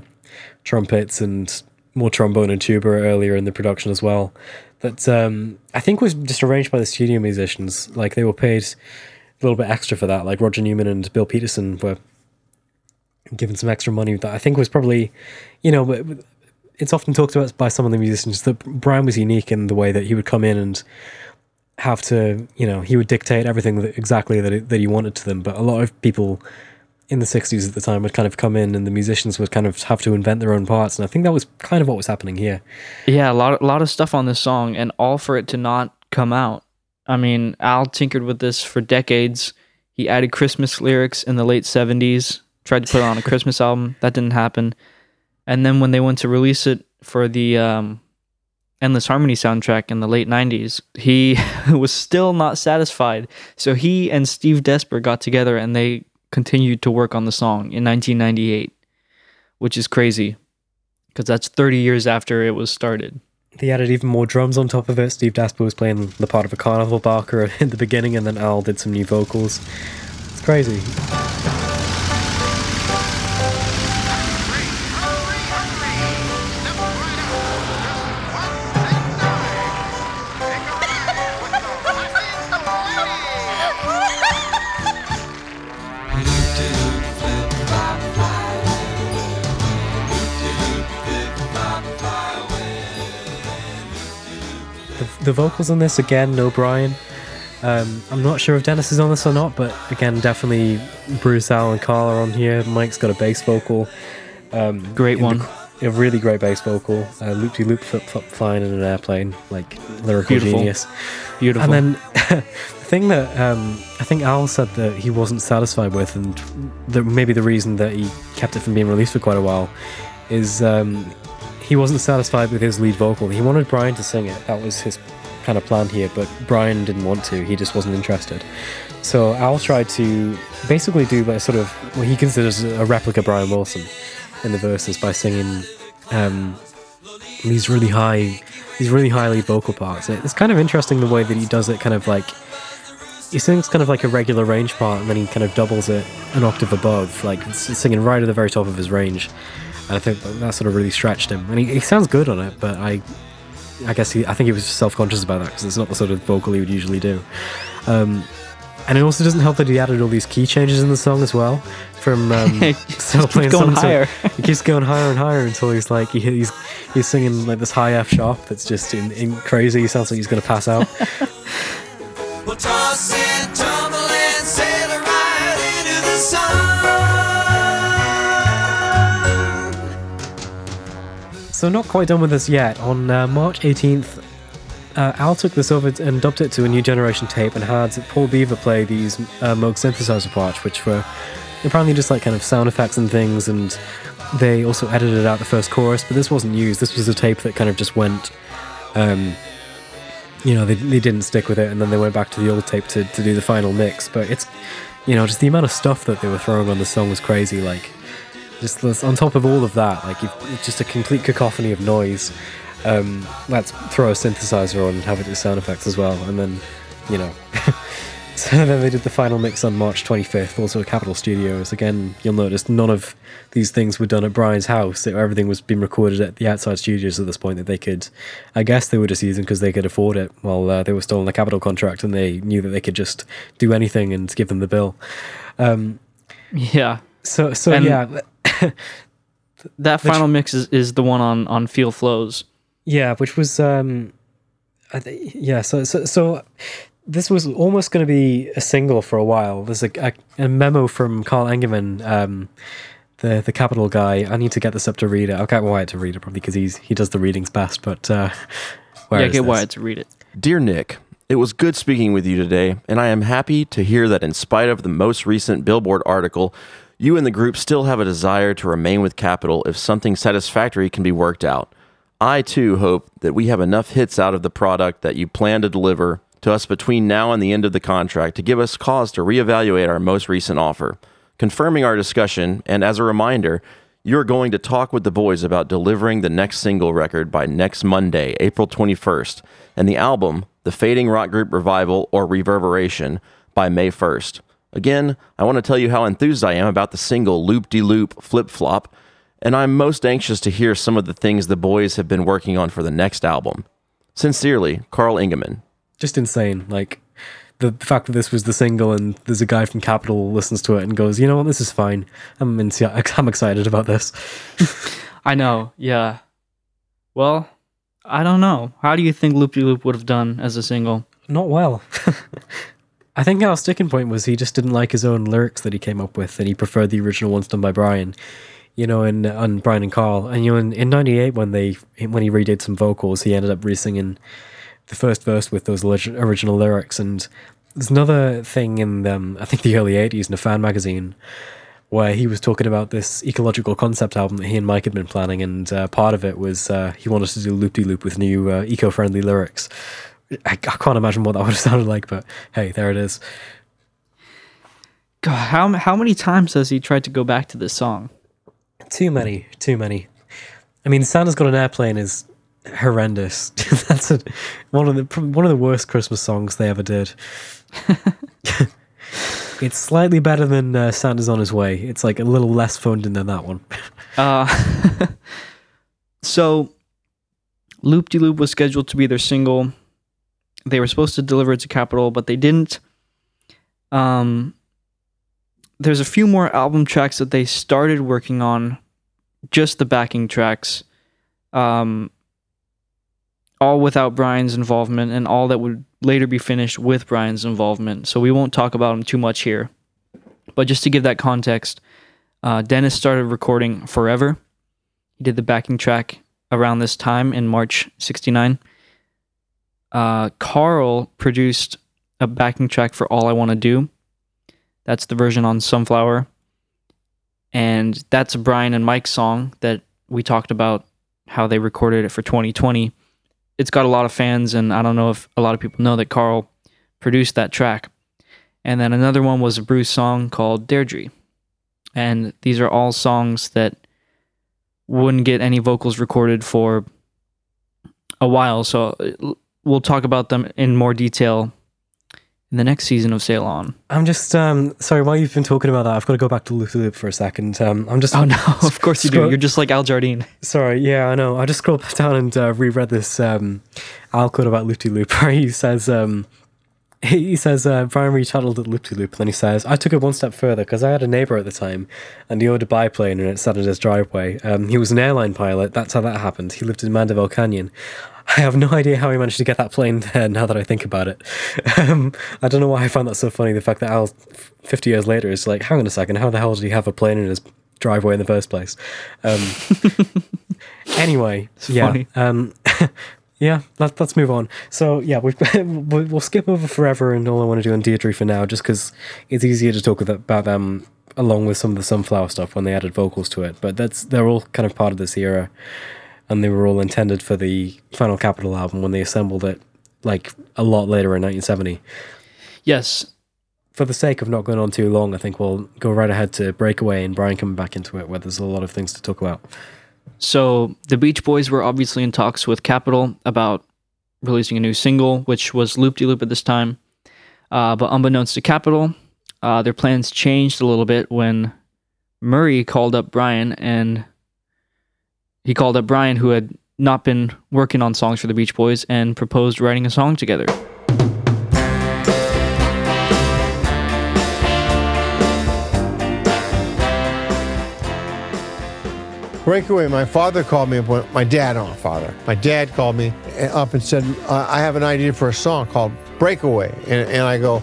trumpets and more trombone and tuba earlier in the production as well. That um, I think was just arranged by the studio musicians. Like they were paid a little bit extra for that. Like Roger Neumann and Bill Peterson were given some extra money that I think was probably, you know, it's often talked about by some of the musicians that Brian was unique in the way that he would come in and have to, you know, he would dictate everything that, exactly that, it, that he wanted to them. But a lot of people in the 60s at the time would kind of come in and the musicians would kind of have to invent their own parts. And I think that was kind of what was happening here. Yeah, a lot, a lot of stuff on this song, and all for it to not come out. I mean, Al tinkered with this for decades. He added Christmas lyrics in the late 70s, tried to put it on a Christmas album. That didn't happen. And then when they went to release it for the um, Endless Harmony soundtrack in the late 90s, he was still not satisfied. So he and Steve Desper got together and they continued to work on the song in 1998, which is crazy because that's 30 years after it was started. They added even more drums on top of it. Steve Desper was playing the part of a carnival barker in the beginning, and then Al did some new vocals. It's crazy. The, vocals on this again, no Brian. Um, I'm not sure if Dennis is on this or not, but again, definitely Bruce, Al, and Carl are on here. Mike's got a bass vocal. Um, Great in the- one. a really great bass vocal. Uh, loop de loop, flip flop, flying in an airplane, like lyrical Beautiful. genius. Beautiful. And then the thing that um, I think Al said that he wasn't satisfied with, and the, maybe the reason that he kept it from being released for quite a while, is um, he wasn't satisfied with his lead vocal. He wanted Brian to sing it. That was his kind of plan here, but Brian didn't want to. He just wasn't interested. So Al tried to basically do like sort of what he considers a replica Brian Wilson in the verses by singing um, these really high, these really high lead vocal parts. It's kind of interesting the way that he does it. Kind of like he sings kind of like a regular range part, and then he kind of doubles it an octave above, like singing right at the very top of his range. And I think that that sort of really stretched him. And he, he sounds good on it, but I, I guess he, I think he was self-conscious about that because it's not the sort of vocal he would usually do. Um, and it also doesn't help that he added all these key changes in the song as well. From um, still playing keeps going songs so- higher. he keeps going higher and higher until he's like he, he's he's singing like this high F sharp that's just in, in crazy. He sounds like he's gonna pass out. So not quite done with this yet. On uh, March 18th, uh, Al took this over and dubbed it to a new generation tape and had Paul Beaver play these uh, Moog synthesizer parts, which were apparently just like kind of sound effects and things. And they also edited out the first chorus, but this wasn't used. This was a tape that kind of just went. Um, you know, they, they didn't stick with it, and then they went back to the old tape to, to do the final mix. But it's, you know, just the amount of stuff that they were throwing on the song was crazy. Like, just on top of all of that, like you've, just a complete cacophony of noise. Um, let's throw a synthesizer on and have it do sound effects as well, and then, you know. so then they did the final mix on March 25th, also at Capitol Studios. Again, you'll notice none of these things were done at Brian's house. Everything was being recorded at the outside studios at this point that they could, I guess they were just using because they could afford it while uh, they were still on the Capitol contract and they knew that they could just do anything and give them the bill. Um, Yeah. so, so And- yeah. That Which- final mix is, is the one on, on Feel Flows. Yeah, which was um, I th- yeah. So so so this was almost going to be a single for a while. There's a, a, a memo from Karl Engemann, um, the the Capitol guy. I need to get this up to read it. I'll get Wyatt to read it probably because he's he does the readings best. But uh, where yeah, is get this? Wyatt to read it. Dear Nick, it was good speaking with you today, and I am happy to hear that in spite of the most recent Billboard article, you and the group still have a desire to remain with Capitol if something satisfactory can be worked out. I too hope that we have enough hits out of the product that you plan to deliver to us between now and the end of the contract to give us cause to reevaluate our most recent offer. Confirming our discussion, and as a reminder, you're going to talk with the boys about delivering the next single record by next Monday, April 21st, and the album, The Fading Rock Group Revival or Reverberation, by May 1st. Again, I want to tell you how enthused I am about the single Loop De Loop Flip Flop, and I'm most anxious to hear some of the things the boys have been working on for the next album. Sincerely, Karl Engemann. Just insane. Like the fact that this was the single and there's a guy from Capitol listens to it and goes, you know what, this is fine. I'm in, I'm excited about this. I know. Yeah. Well, I don't know. How do you think Loop De Loop would have done as a single? Not well. I think our sticking point was he just didn't like his own lyrics that he came up with, and he preferred the original ones done by Brian. You know, in on Brian and Carl, and you know, in, in '98 when they when he redid some vocals, he ended up re-singing the first verse with those original lyrics. And there's another thing in um, I think the early '80s in a fan magazine where he was talking about this ecological concept album that he and Mike had been planning, and uh, part of it was uh, he wanted to do loop de loop with new uh, eco-friendly lyrics. I, I can't imagine what that would have sounded like, but hey, there it is. God, how how many times has he tried to go back to this song? Too many, too many. I mean, Santa's Got an Airplane is horrendous. That's a, one of the one of the worst Christmas songs they ever did. it's slightly better than uh, Santa's on His Way. It's like a little less fun than that one. Uh, so, Loop De Loop was scheduled to be their single. They were supposed to deliver it to Capitol, but they didn't. Um, there's a few more album tracks that they started working on, just the backing tracks, um, all without Brian's involvement, and all that would later be finished with Brian's involvement. So we won't talk about them too much here. But just to give that context, uh, Dennis started recording Forever. He did the backing track around this time in March 69. Uh, Carl produced a backing track for All I Want to Do. That's the version on Sunflower. And that's Brian and Mike's song that we talked about how they recorded it for 2020. It's got a lot of fans, and I don't know if a lot of people know that Carl produced that track. And then another one was a Bruce song called Deirdre. And these are all songs that wouldn't get any vocals recorded for a while. So we'll talk about them in more detail in the next season of Sail On. I'm just um sorry while you've been talking about that, I've got to go back to de Loop for a second. Um, I'm just Oh no, of course you do. Scroll- You're just like Al Jardine. Sorry, yeah, I know. I just scrolled down and uh, reread this um, Al quote about Loop Loop where he says, um, he says, uh, Brian retitled it Loop Loop, and then he says, I took it one step further because I had a neighbor at the time and he owned a biplane and it sat in his driveway. Um, he was an airline pilot. That's how that happened. He lived in Mandeville Canyon. I have no idea how he managed to get that plane there now that I think about it. Um, I don't know why I found that so funny. The fact that Al, 50 years later, is like, hang on a second, how the hell did he have a plane in his driveway in the first place? Um, anyway, yeah. funny. Um, yeah, let, let's move on. So, yeah, we've, we'll we'll skip over Forever and All I Want to Do on Deirdre for now, just because it's easier to talk about them along with some of the Sunflower stuff when they added vocals to it. But that's they're all kind of part of this era, and they were all intended for the final Capitol album when they assembled it, like a lot later in 1970. Yes. For the sake of not going on too long, I think we'll go right ahead to Breakaway and Brian coming back into it, where there's a lot of things to talk about. So the Beach Boys were obviously in talks with Capitol about releasing a new single, which was Loop De Loop at this time. Uh, but unbeknownst to Capitol, uh, their plans changed a little bit when Murry called up Brian and he called up Brian, who had not been working on songs for the Beach Boys, and proposed writing a song together. Breakaway. My father called me up. My dad, not my father. My dad called me up and said, "I have an idea for a song called Breakaway." And, and I go,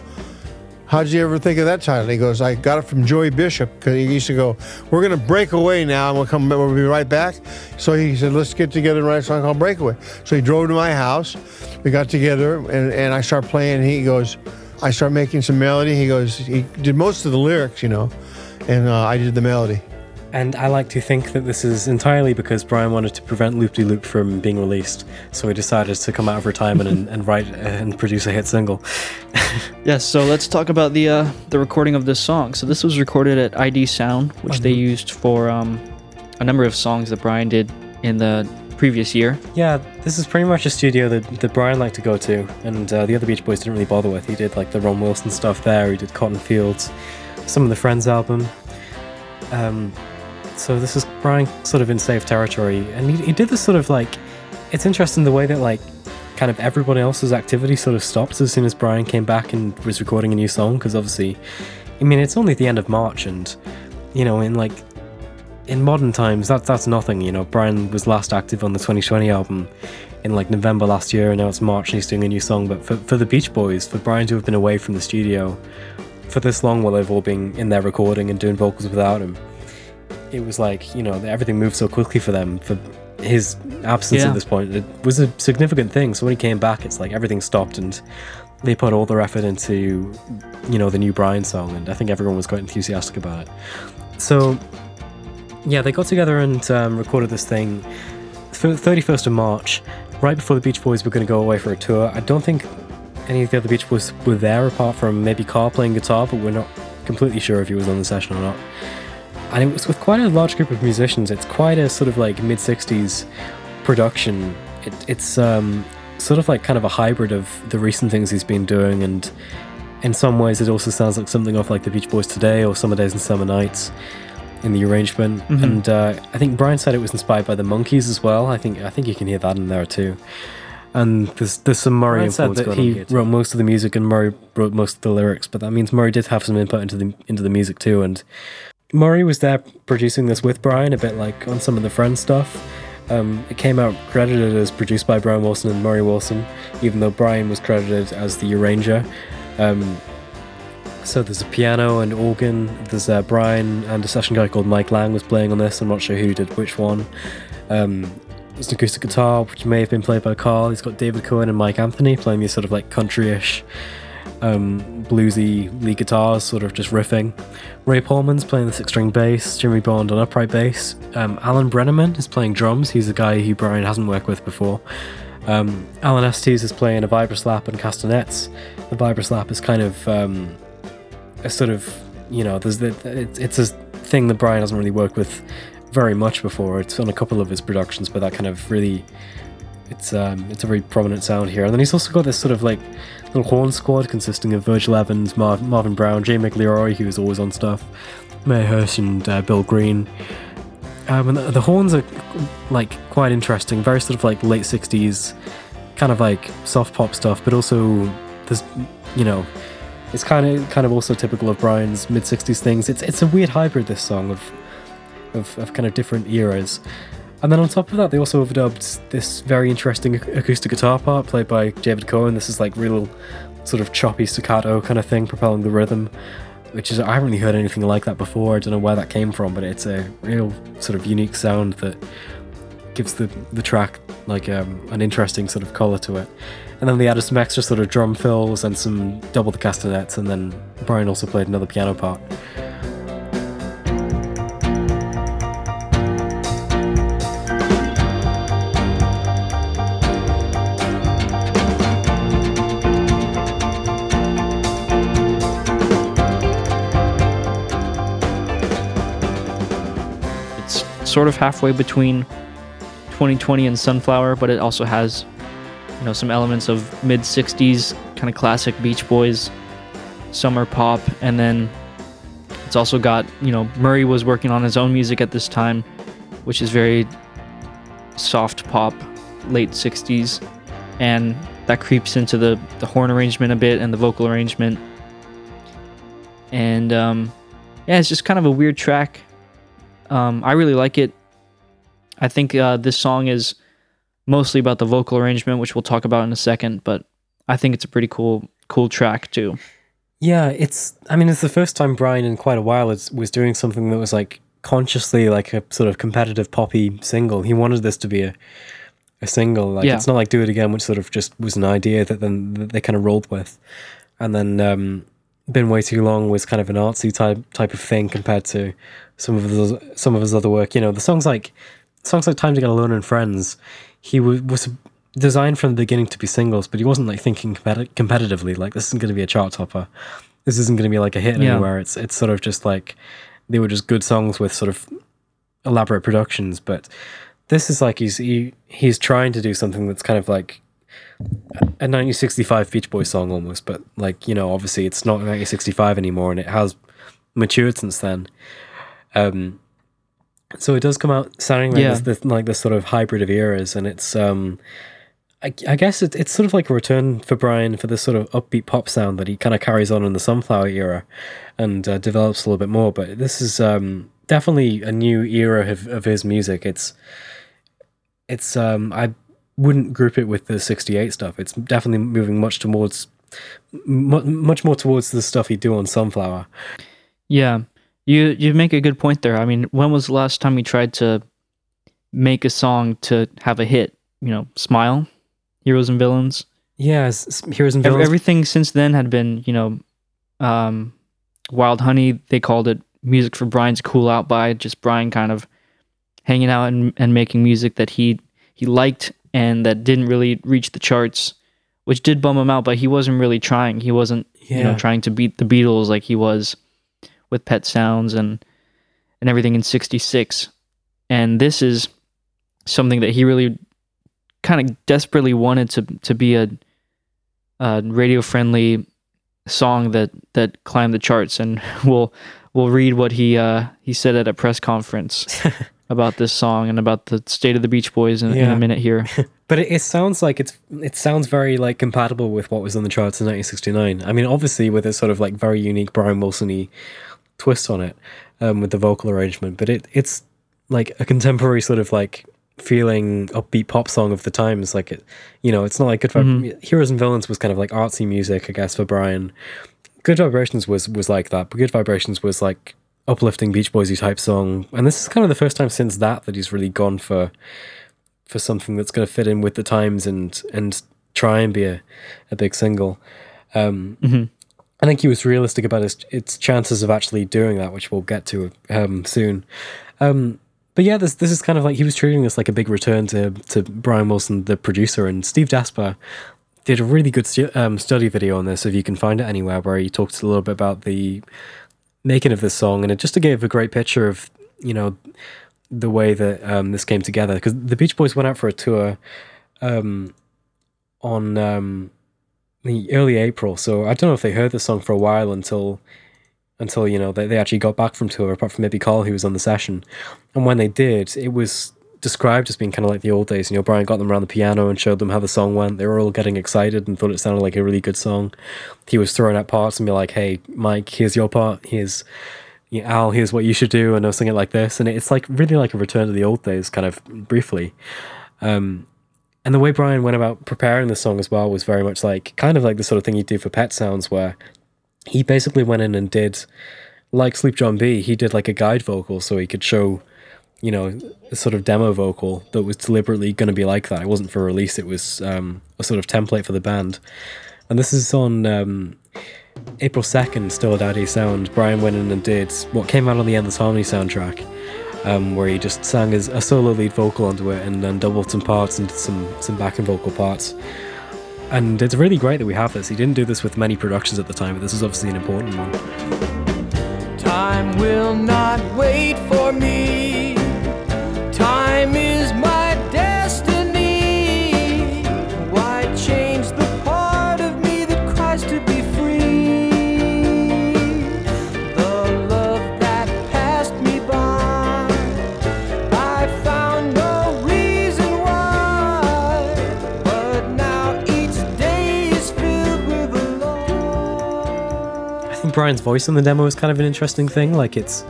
"How did you ever think of that title?" He goes, "I got it from Joey Bishop because he used to go, we're gonna break away now, and we'll come. We'll be right back." So he said, "Let's get together and write a song called Breakaway." So he drove to my house. We got together, and, and I start playing. He goes, I start making some melody. He goes, he did most of the lyrics, you know, and uh, I did the melody. And I like to think that this is entirely because Brian wanted to prevent Loop De Loop from being released, so he decided to come out of retirement and, and write and produce a hit single. Yes, so let's talk about the uh, the recording of this song. So this was recorded at ID Sound, which they used for um, a number of songs that Brian did in the previous year. Yeah, this is pretty much a studio that, that Brian liked to go to, and uh, the other Beach Boys didn't really bother with. He did like the Ron Wilson stuff there, he did Cotton Fields, some of the Friends album. Um, so this is Brian sort of in safe territory, and he, he did this sort of like. It's interesting the way that like kind of everyone else's activity sort of stopped as soon as Brian came back and was recording a new song, because obviously, I mean, it's only the end of March, and you know, in like in modern times, that that's nothing. You know, Brian was last active on the 2020 album in like November last year, and now it's March and he's doing a new song. But for, for the Beach Boys, for Brian to have been away from the studio for this long while they've all been in there recording and doing vocals without him, it was like, you know, everything moved so quickly for them. For his absence Yeah. at this point, it was a significant thing. So when he came back, it's like everything stopped and they put all their effort into, you know, the new Brian song. And I think everyone was quite enthusiastic about it. So yeah, they got together and um, recorded this thing for the 31st of March, right before the Beach Boys were going to go away for a tour. I don't think any of the other Beach Boys were there apart from maybe Carl playing guitar, but we're not completely sure if he was on the session or not. And it was with quite a large group of musicians. It's quite a sort of like mid 60s production. It, it's um, sort of like kind of a hybrid of the recent things he's been doing, and in some ways, it also sounds like something off like the Beach Boys today or Summer Days and Summer Nights in the arrangement. Mhm. And uh, I think Brian said it was inspired by the Monkees as well. I think I think you can hear that in there too. And there's there's some Murry Brian said that going he. Wrote most of the music and Murry wrote most of the lyrics, but that means Murry did have some input into the into the music too. And Murry was there producing this with Brian, a bit like on some of the Friends stuff. Um, it came out credited as produced by Brian Wilson and Murry Wilson, even though Brian was credited as the arranger. Um, so there's a piano and organ. There's uh, Brian and a session guy called Mike Lang was playing on this. I'm not sure who did which one. Um, there's an acoustic guitar, which may have been played by Carl. He's got David Cohen and Mike Anthony playing these sort of like country-ish, um, bluesy lead guitars, sort of just riffing. Ray Pohlman's playing the six-string bass. Jimmy Bond on upright bass. Um, Alan Brenneman is playing drums. He's a guy who Brian hasn't worked with before. Um, Alan Estes is playing a vibraslap and castanets. The vibraslap is kind of um, a sort of you know there's the it's, it's a thing that Brian hasn't really worked with very much before. It's on a couple of his productions, but that kind of really it's um it's a very prominent sound here. And then he's also got this sort of like little horn squad consisting of Virgil Evans, Marv, Marvin Brown, Jay Migliori, who is always on stuff, Meyer Hirsch, and uh, Bill Green. Um, and the, the horns are like quite interesting, very sort of like late '60s, kind of like soft pop stuff, but also there's you know it's kind of kind of also typical of Brian's mid '60s things. It's it's a weird hybrid this song of of, of kind of different eras. And then on top of that, they also overdubbed this very interesting acoustic guitar part played by David Cohen. This is like real sort of choppy staccato kind of thing, propelling the rhythm, which is I haven't really heard anything like that before. I don't know where that came from, but it's a real sort of unique sound that gives the the track like um, an interesting sort of color to it. And then they added some extra sort of drum fills and some double the castanets, and then Brian also played another piano part. Sort of halfway between 2020 and Sunflower, but it also has, you know, some elements of mid 60s kind of classic Beach Boys, summer pop, and then it's also got, you know, Murry was working on his own music at this time, which is very soft pop, late 60s, and that creeps into the the horn arrangement a bit and the vocal arrangement. And um, yeah, it's just kind of a weird track. Um, I really like it. I think uh, this song is mostly about the vocal arrangement, which we'll talk about in a second. But I think it's a pretty cool, cool track too. Yeah, it's. I mean, it's the first time Brian in quite a while is, was doing something that was like consciously like a sort of competitive poppy single. He wanted this to be a a single. Like Yeah. it's not like Do It Again, which sort of just was an idea that then that they kind of rolled with, and then um, Been Way Too Long was kind of an artsy type type of thing compared to some of his some of his other work. You know, the songs like songs like Time to Get Alone and Friends, he was was designed from the beginning to be singles, but he wasn't like thinking competi- competitively. Like this isn't going to be a chart topper. This isn't going to be like a hit Yeah. anywhere. It's it's sort of just like they were just good songs with sort of elaborate productions. But this is like he's he, he's trying to do something that's kind of like a 1965 Beach Boys song almost, but like you know, obviously it's not 1965 anymore, and it has matured since then. Um, so it does come out sounding like Yeah. this, this like this sort of hybrid of eras, and it's um, I, I guess it, it's sort of like a return for Brian for this sort of upbeat pop sound that he kind of carries on in the Sunflower era, and uh, develops a little bit more. But this is um, definitely a new era of, of his music. It's it's um I wouldn't group it with the 68 stuff. It's definitely moving much towards much more towards the stuff he'd do on Sunflower. Yeah, you you make a good point there. I mean, when was the last time you tried to make a song to have a hit? You know, Smile, Heroes and Villains. Yeah, Heroes and Villains. Everything since then had been, you know, um, Wild Honey. They called it music for Brian's cool out by just Brian kind of hanging out and, and making music that he he liked and that didn't really reach the charts, which did bum him out. But he wasn't really trying. He wasn't, you know, trying to beat the Beatles like he was with Pet Sounds and and everything in '66. And this is something that he really kind of desperately wanted to to be a, a radio friendly song that that climbed the charts and we'll we'll read what he uh he said at a press conference about this song and about the state of the Beach Boys in, in a minute here. But it, it sounds like it's it sounds very like compatible with what was on the charts in 1969. I mean, obviously with a sort of like very unique Brian Wilson-y twist on it, um, with the vocal arrangement. But it it's like a contemporary sort of like feeling upbeat pop song of the times. Like it, you know, it's not like good. Vib- Mhm. Heroes and Villains was kind of like artsy music, I guess, for Brian. Good Vibrations was was like that, but Good Vibrations was like uplifting Beach Boysy type song. And this is kind of the first time since that that he's really gone for for something that's going to fit in with the times and and try and be a, a big single. Um, Mhm. I think he was realistic about his its chances of actually doing that, which we'll get to um, soon. Um, but yeah, this this is kind of like he was treating this like a big return to to Brian Wilson, the producer, and Steve Desper did a really good stu- um, study video on this. If you can find it anywhere, where he talks a little bit about the making of this song, and it just gave a great picture of you know the way that um, this came together because the Beach Boys went out for a tour um, on um, the early April. So I don't know if they heard the song for a while until until you know they, they actually got back from tour. Apart from maybe Carl, who was on the session, and when they did, it was described as being kind of like the old days. You know, Brian got them around the piano and showed them how the song went. They were all getting excited and thought it sounded like a really good song. He was throwing out parts and be like, "Hey, Mike, here's your part. Here's." Yeah, Al, here's what you should do, and I was singing it like this, and it's like really like a return to the old days, kind of briefly. Um, and the way Brian went about preparing the song as well was very much like kind of like the sort of thing you do for Pet Sounds, where he basically went in and did like Sloop John B. He did like a guide vocal so he could show, you know, a sort of demo vocal that was deliberately going to be like that. It wasn't for release; it was um, a sort of template for the band. And this is on um, April second, still at ID Sound. Brian went in and did what came out on the Endless Harmony soundtrack um, where he just sang as a solo lead vocal onto it and then doubled some parts and did some some backing vocal parts. And it's really great that we have this. He didn't do this with many productions at the time, but this is obviously an important one. Time will not wait for me. Brian's voice in the demo is kind of an interesting thing. Like it's,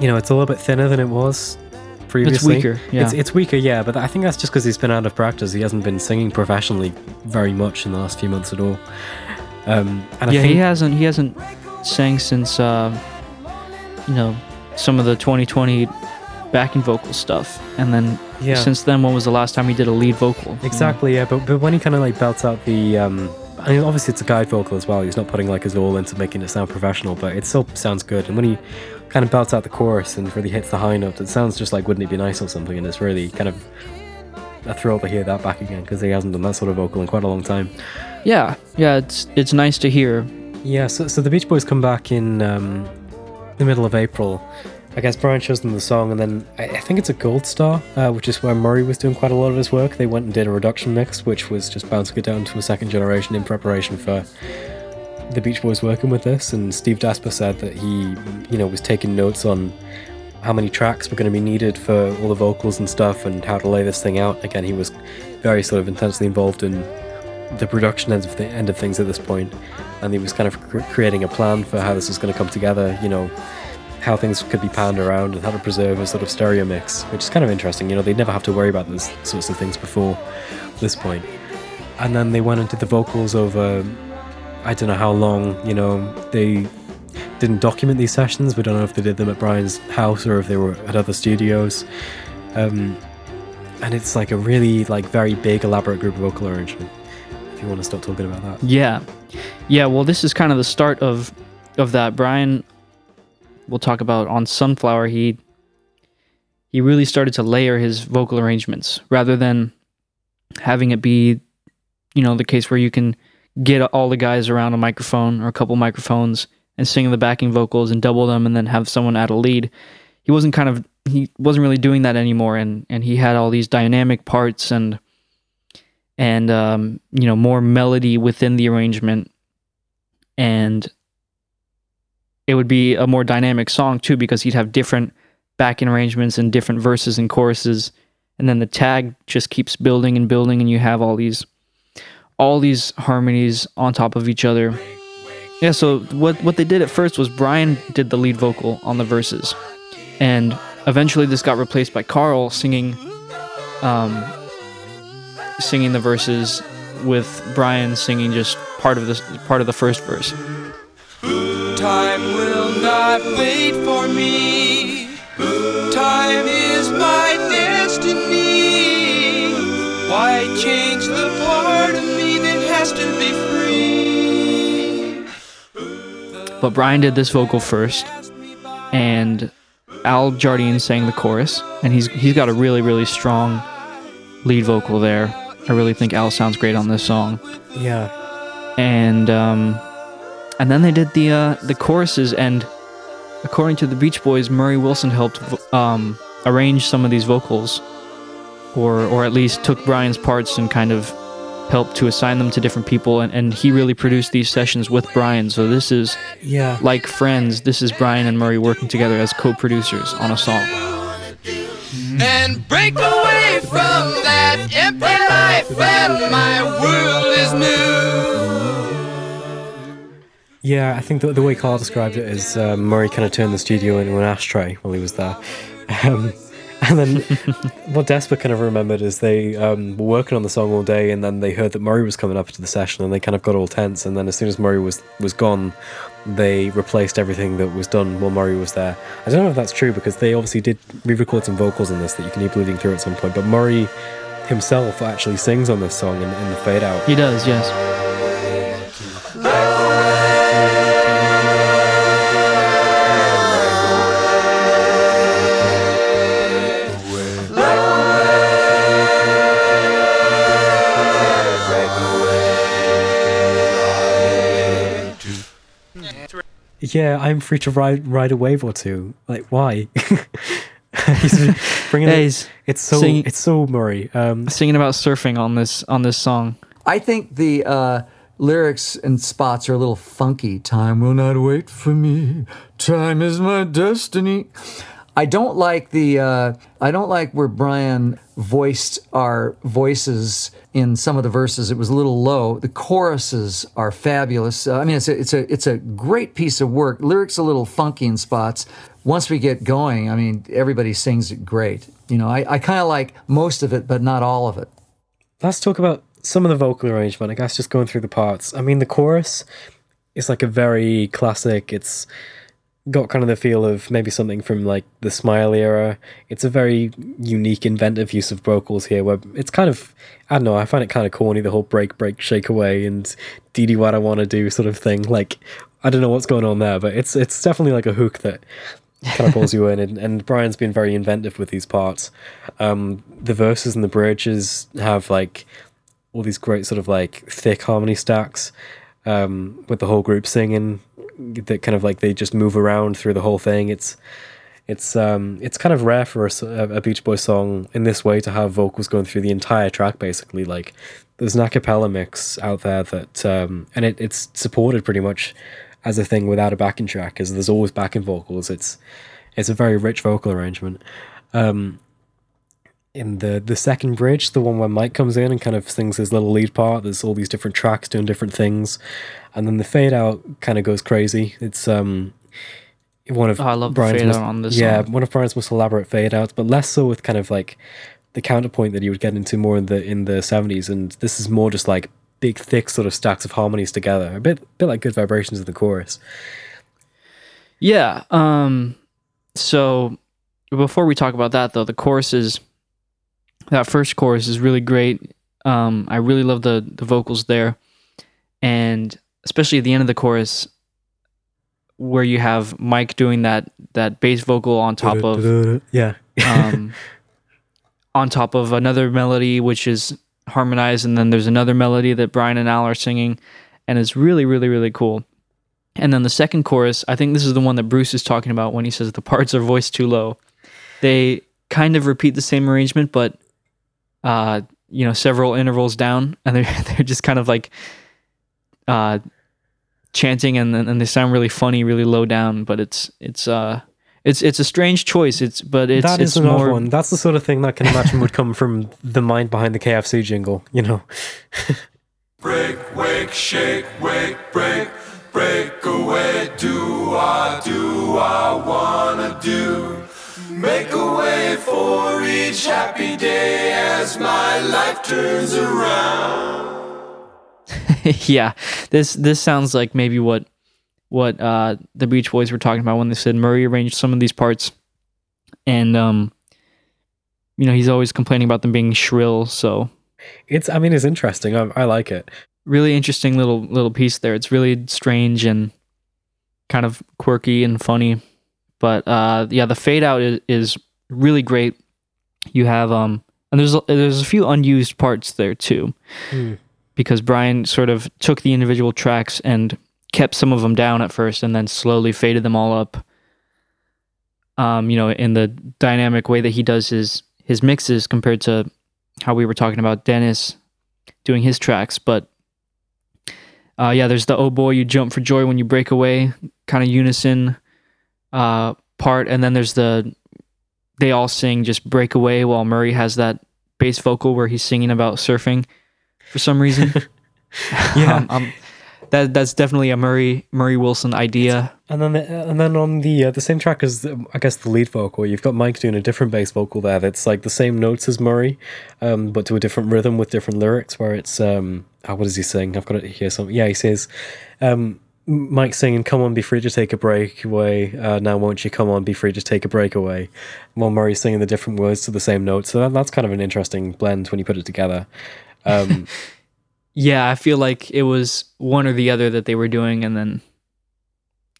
you know, it's a little bit thinner than it was previously. It's weaker, yeah. It's, it's weaker, yeah. But I think that's just because he's been out of practice. He hasn't been singing professionally very much in the last few months at all. Um, and I yeah, he hasn't he hasn't sang since uh, you know some of the 2020 backing vocal stuff, and then Yeah. since then, when was the last time he did a lead vocal? you know? Exactly, yeah. But but when he kind of like belts out the, um, I mean, obviously it's a guide vocal as well. He's not putting like his all into making it sound professional, but it still sounds good. And when he kind of belts out the chorus and really hits the high notes, it sounds just like "Wouldn't It Be Nice" or something. And it's really kind of a thrill to hear that back again because he hasn't done that sort of vocal in quite a long time. Yeah, yeah, it's it's nice to hear. Yeah, so, so the Beach Boys come back in um, the middle of April. I guess Brian shows them the song, and then I, I think it's a Gold Star, uh, which is where Murry was doing quite a lot of his work. They went and did a reduction mix, which was just bouncing it down to a second generation in preparation for the Beach Boys working with this. And Steve Desper said that he, you know, was taking notes on how many tracks were going to be needed for all the vocals and stuff, and how to lay this thing out. Again, he was very sort of intensely involved in the production end of, the, end of things at this point, and he was kind of cr- creating a plan for how this was going to come together. You know, how things could be panned around and how to preserve a sort of stereo mix, which is kind of interesting. You know, they'd never have to worry about those sorts of things before this point. And then they went did the vocals over, I don't know how long, you know, they didn't document these sessions. We don't know if they did them at Brian's house or if they were at other studios. Um, and it's like a really, like, very big, elaborate group vocal arrangement. If you want to start talking about that. Yeah. Yeah, well this is kind of the start of of that. Brian we'll talk about on Sunflower, he he really started to layer his vocal arrangements rather than having it be, you know, the case where you can get all the guys around a microphone or a couple microphones and sing the backing vocals and double them and then have someone add a lead. He wasn't kind of he wasn't really doing that anymore and and he had all these dynamic parts and and um, you know more melody within the arrangement and it would be a more dynamic song too because he'd have different backing arrangements and different verses and choruses. And then the tag just keeps building and building and you have all these all these harmonies on top of each other. Yeah so what what they did at first was brian did the lead vocal on the verses. And eventually this got replaced by carl singing um singing the verses with brian singing just part of this part of the first verse Time will not wait for me. Time is my destiny. Why change the part of me that has to be free? But Brian did this vocal first, and Al Jardine sang the chorus, and he's he's got a really really strong lead vocal there. I really think Al sounds great on this song. Yeah. And um, and then they did the uh, the choruses, and according to the Beach Boys, Murry Wilson helped um, arrange some of these vocals, or or at least took Brian's parts and kind of helped to assign them to different people, and, and he really produced these sessions with Brian. So this is Yeah. like friends. This is Brian and Murry working together as co-producers on a song. And break away from that empty life and my world is new. Yeah, I think the, the way Carl described it is uh, Murry kind of turned the studio into an ashtray while he was there. Um, and then what Desper kind of remembered is they um, were working on the song all day, and then they heard that Murry was coming up to the session, and they kind of got all tense. And then as soon as Murry was was gone, they replaced everything that was done while Murry was there. I don't know if that's true because they obviously did re-record some vocals in this that you can hear bleeding through at some point. But Murry himself actually sings on this song in, in the fade out. He does, yes. Yeah, I'm free to ride ride a wave or two. Like, why? he's bringing Yeah, it. It's so singing- it's so Murry. Um, Singing about surfing on this on this song. I think the uh, lyrics and spots are a little funky. Time will not wait for me. Time is my destiny. I don't like the. Uh, I don't like where Brian voiced our voices in some of the verses. It was a little low. The choruses are fabulous. Uh, I mean, it's a, it's a it's a great piece of work. Lyrics a little funky in spots. Once we get going, I mean, everybody sings it great. You know, I, I kind of like most of it, but not all of it. let's talk about some of the vocal arrangement. I guess just going through the parts. I mean, the chorus is like a very classic. It's got kind of the feel of maybe something from like the Smile era. It's a very unique, inventive use of vocals here. Where it's kind of, I don't know. I find it kind of corny the whole break, break, shake away, and Dee what I want to do sort of thing. Like, I don't know what's going on there, but it's it's definitely like a hook that kind of pulls you in. And, and Brian's been very inventive with these parts. Um, the verses and the bridges have like all these great sort of like thick harmony stacks um, with the whole group singing that kind of like they just move around through the whole thing. It's it's um it's kind of rare for a, a Beach Boys song in this way to have vocals going through the entire track basically. Like there's an a cappella mix out there that um and it, it's supported pretty much as a thing without a backing track as there's always backing vocals. It's it's a very rich vocal arrangement. Um in the the second bridge, the one where Mike comes in and kind of sings his little lead part. There's all these different tracks doing different things, and then the fade out kind of goes crazy. It's um, one of Oh, I love the Brian's fade most, out on this yeah song. one of Brian's most elaborate fade outs, but less so with kind of like the counterpoint that he would get into more in the in the seventies, and this is more just like big thick sort of stacks of harmonies together, a bit bit like good vibrations of the chorus. Yeah. Um so before we talk about that though, the chorus is that first chorus is really great. Um I really love the the vocals there. And especially at the end of the chorus where you have Mike doing that that bass vocal on top of yeah. um on top of another melody which is harmonized and then there's another melody that Brian and Al are singing and it's really really really cool. And then the second chorus, I think this is the one that Bruce is talking about when he says the parts are voiced too low. They kind of repeat the same arrangement, but uh, you know, several intervals down, and they're they're just kind of like uh, chanting, and and they sound really funny, really low down. But it's it's uh it's it's a strange choice. It's but it's that is it's another more one. That's the sort of thing that I can imagine would come from the mind behind the KFC jingle. You know, Break, wake, shake, wake, break, break away. Do I, do I wanna do? Make a way for each happy day as my life turns around. yeah, this this sounds like maybe what what uh, the Beach Boys were talking about when they said Murray arranged some of these parts, and um, you know he's always complaining about them being shrill. So it's I mean it's interesting. I, I like it. really interesting little little piece there. It's really strange and kind of quirky and funny, but uh, yeah, the fade out is, is really great. You have um, and there's a, there's a few unused parts there too Hmm. because Brian sort of took the individual tracks and kept some of them down at first and then slowly faded them all up. Um, you know, in the dynamic way that he does his his mixes compared to how we were talking about Dennis doing his tracks, but uh, yeah, there's the "Oh boy, you jump for joy when you break away" kind of unison uh, part, and then there's the they all sing just "Break Away" while Murry has that bass vocal where he's singing about surfing for some reason. Yeah. um, um, that that's definitely a Murry Murry Wilson idea. And then, and then on the uh, the same track as the, I guess the lead vocal, you've got Mike doing a different bass vocal there. That's like the same notes as Murry, um, but to a different rhythm with different lyrics. Where it's um, oh, what does he sing? I've got it here. Something. yeah, he says, um, Mike singing, "Come on, be free to take a break away." Uh, now, won't you come on, be free to take a break away? While Murry's singing the different words to the same note. So that, that's kind of an interesting blend when you put it together. Um, Yeah, I feel like it was one or the other that they were doing, and then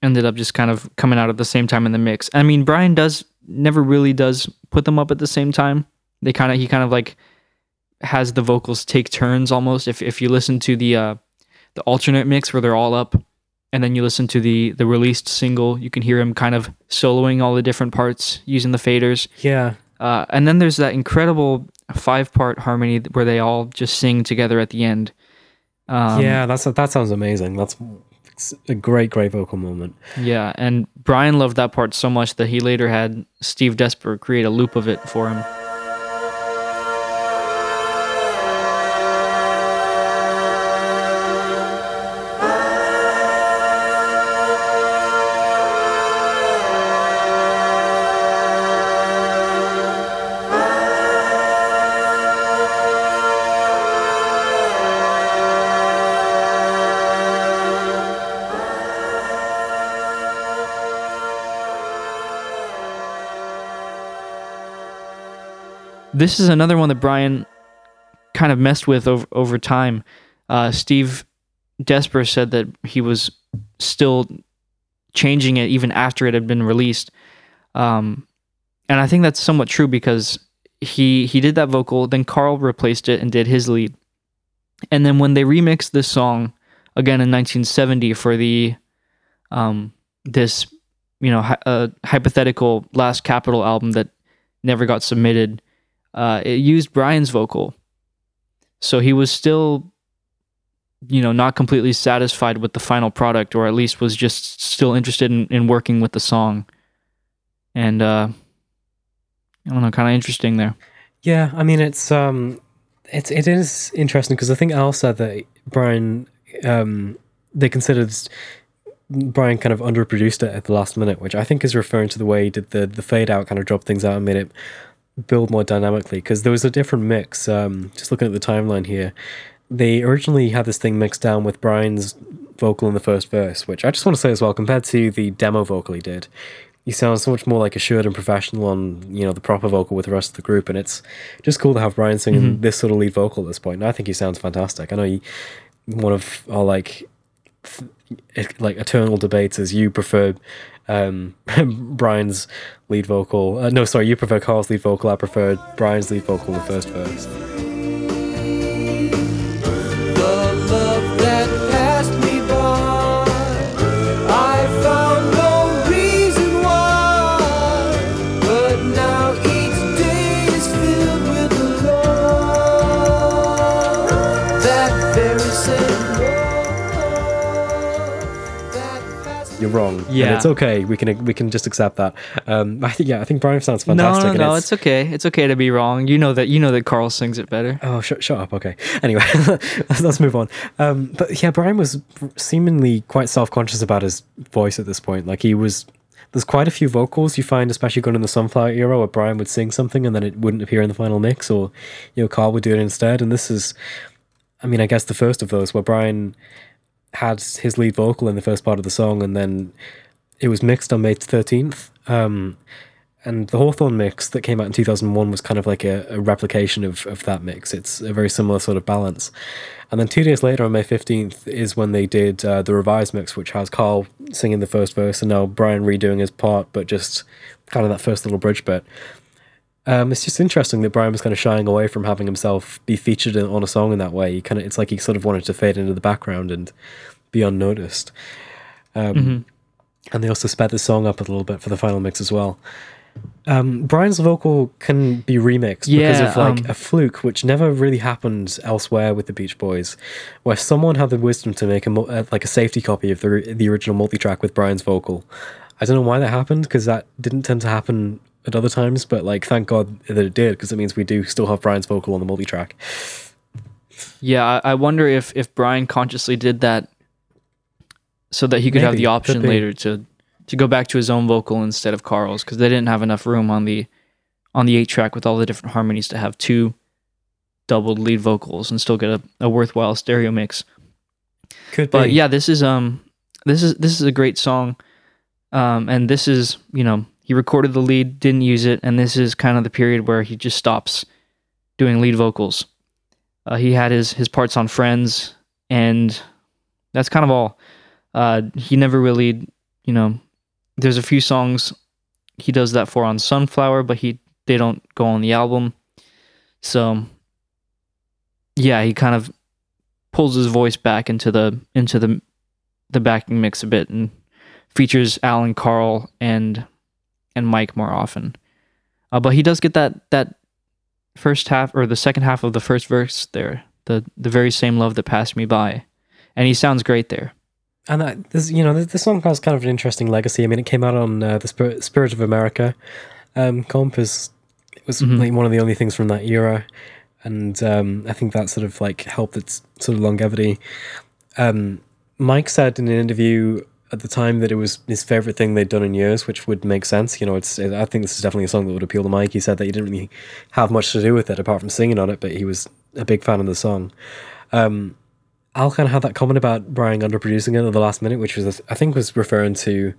ended up just kind of coming out at the same time in the mix. I mean, Brian does never really does put them up at the same time. They kind of he kind of like has the vocals take turns almost. If if you listen to the uh, the alternate mix where they're all up, and then you listen to the the released single, you can hear him kind of soloing all the different parts using the faders. yeah, Uh, and then there's that incredible five part harmony where they all just sing together at the end. Um, yeah, that's that sounds amazing. That's a great, great vocal moment. Yeah, and Brian loved that part so much that he later had Steve Desper create a loop of it for him. This is another one that Brian kind of messed with over, over time. Uh, Steve Desper said that he was still changing it even after it had been released. Um, and I think that's somewhat true because he he did that vocal, then Carl replaced it and did his lead. And then when they remixed this song again in 1970 for the um, this you know hy- uh, hypothetical last Capitol album that never got submitted, uh, it used Brian's vocal. So he was still, you know, not completely satisfied with the final product, or at least was just still interested in, in working with the song. And uh, I don't know, kind of interesting there. Yeah, I mean it's um it's it is interesting because I think Al said that Brian um they considered Brian kind of underproduced it at the last minute, which I think is referring to the way he did the the fade out kind of dropped things out and made it build more dynamically because there was a different mix. Um, just looking at the timeline here, they originally had this thing mixed down with Brian's vocal in the first verse, which I just want to say as well, compared to the demo vocal he did, he sounds so much more like assured and professional on you know the proper vocal with the rest of the group, and it's just cool to have Brian singing Mhm. this sort of lead vocal at this point. And I think he sounds fantastic. I know he, one of our like th- like eternal debates is you prefer um, Brian's lead vocal. Uh, no, sorry, you prefer Carl's lead vocal. I prefer Brian's lead vocal in the first verse. You're wrong. and Yeah. it's okay. We can we can just accept that. Um, I think yeah, I think Brian sounds fantastic. no, and no. It's okay. It's okay to be wrong. You know that. You know that Carl sings it better. Oh, shut, shut up. Okay. Anyway, let's, let's move on. Um, but yeah, Brian was seemingly quite self conscious about his voice at this point. Like he was. There's quite a few vocals you find, especially going in the Sunflower era, where Brian would sing something and then it wouldn't appear in the final mix, or you know, Carl would do it instead. And this is, I mean, I guess the first of those where Brian had his lead vocal in the first part of the song, and then it was mixed on May 13th. Um, and the Hawthorne mix that came out in 2001 was kind of like a, a replication of, of that mix. It's a very similar sort of balance. And then two days later, on May 15th, is when they did uh, the revised mix, which has Carl singing the first verse and now Brian redoing his part, but just kind of that first little bridge bit. Um, it's just interesting that Brian was kind of shying away from having himself be featured in, on a song in that way. He kind of, it's like he sort of wanted to fade into the background and be unnoticed. Um, Mhm. And they also sped the song up a little bit for the final mix as well. Um, Brian's vocal can be remixed because of like um, a fluke, which never really happened elsewhere with the Beach Boys, where someone had the wisdom to make a mo- uh, like a safety copy of the the original multi-track with Brian's vocal. I don't know why that happened because that didn't tend to happen at other times, but like thank God that it did because it means we do still have Brian's vocal on the multi-track. Yeah, I, I wonder if if Brian consciously did that so that he could have the option later to to go back to his own vocal instead of Carl's because they didn't have enough room on the on the eight track with all the different harmonies to have two doubled lead vocals and still get a, a worthwhile stereo mix. Could But be. yeah, this is um this is this is a great song. Um and this is, you know, he recorded the lead, didn't use it, and this is kind of the period where he just stops doing lead vocals. Uh, he had his his parts on Friends, and that's kind of all. Uh, he never really, you know, there's a few songs he does that for on Sunflower, but he they don't go on the album. So yeah, he kind of pulls his voice back into the into the the backing mix a bit and features Alan Carl and and Mike more often. Uh, but he does get that that first half or the second half of the first verse there, the the very same love that passed me by, and he sounds great there. And that, this, you know, this, this song has kind of an interesting legacy. I mean, it came out on uh, the Spirit, Spirit of America um, comp. Is, it was Mhm. like one of the only things from that era, and um, I think that sort of like helped its sort of longevity. Um, Mike said in an interview at the time that it was his favorite thing they'd done in years, which would make sense. You know, it's I think this is definitely a song that would appeal to Mike. He said that he didn't really have much to do with it apart from singing on it, but he was a big fan of the song. Um, Al kind of had that comment about Brian underproducing it at the last minute, which was I think was referring to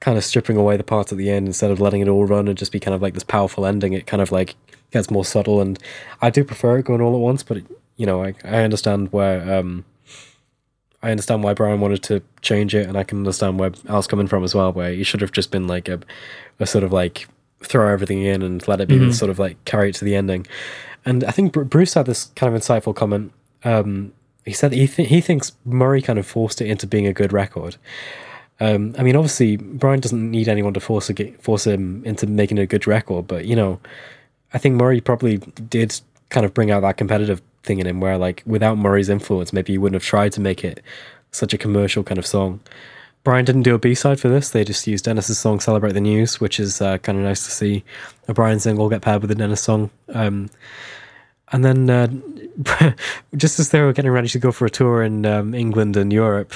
kind of stripping away the parts at the end instead of letting it all run and just be kind of like this powerful ending. It kind of like gets more subtle, and I do prefer it going all at once. But it, you know, I I understand where um I understand why Brian wanted to change it, and I can understand where Al's coming from as well. Where he should have just been like a a sort of like throw everything in and let it be Mhm. sort of like carry it to the ending. And I think Bruce had this kind of insightful comment. Um, he said he th- he thinks Murry kind of forced it into being a good record. Um, I mean, obviously Brian doesn't need anyone to force a, force him into making a good record, but you know, I think Murry probably did kind of bring out that competitive thing in him, where like without Murry's influence, maybe he wouldn't have tried to make it such a commercial kind of song. Brian didn't do a B side for this; they just used Dennis's song "Celebrate the News," which is uh, kind of nice to see a Brian single get paired with a Dennis song. Um, And then, uh, just as they were getting ready to go for a tour in um, England and Europe,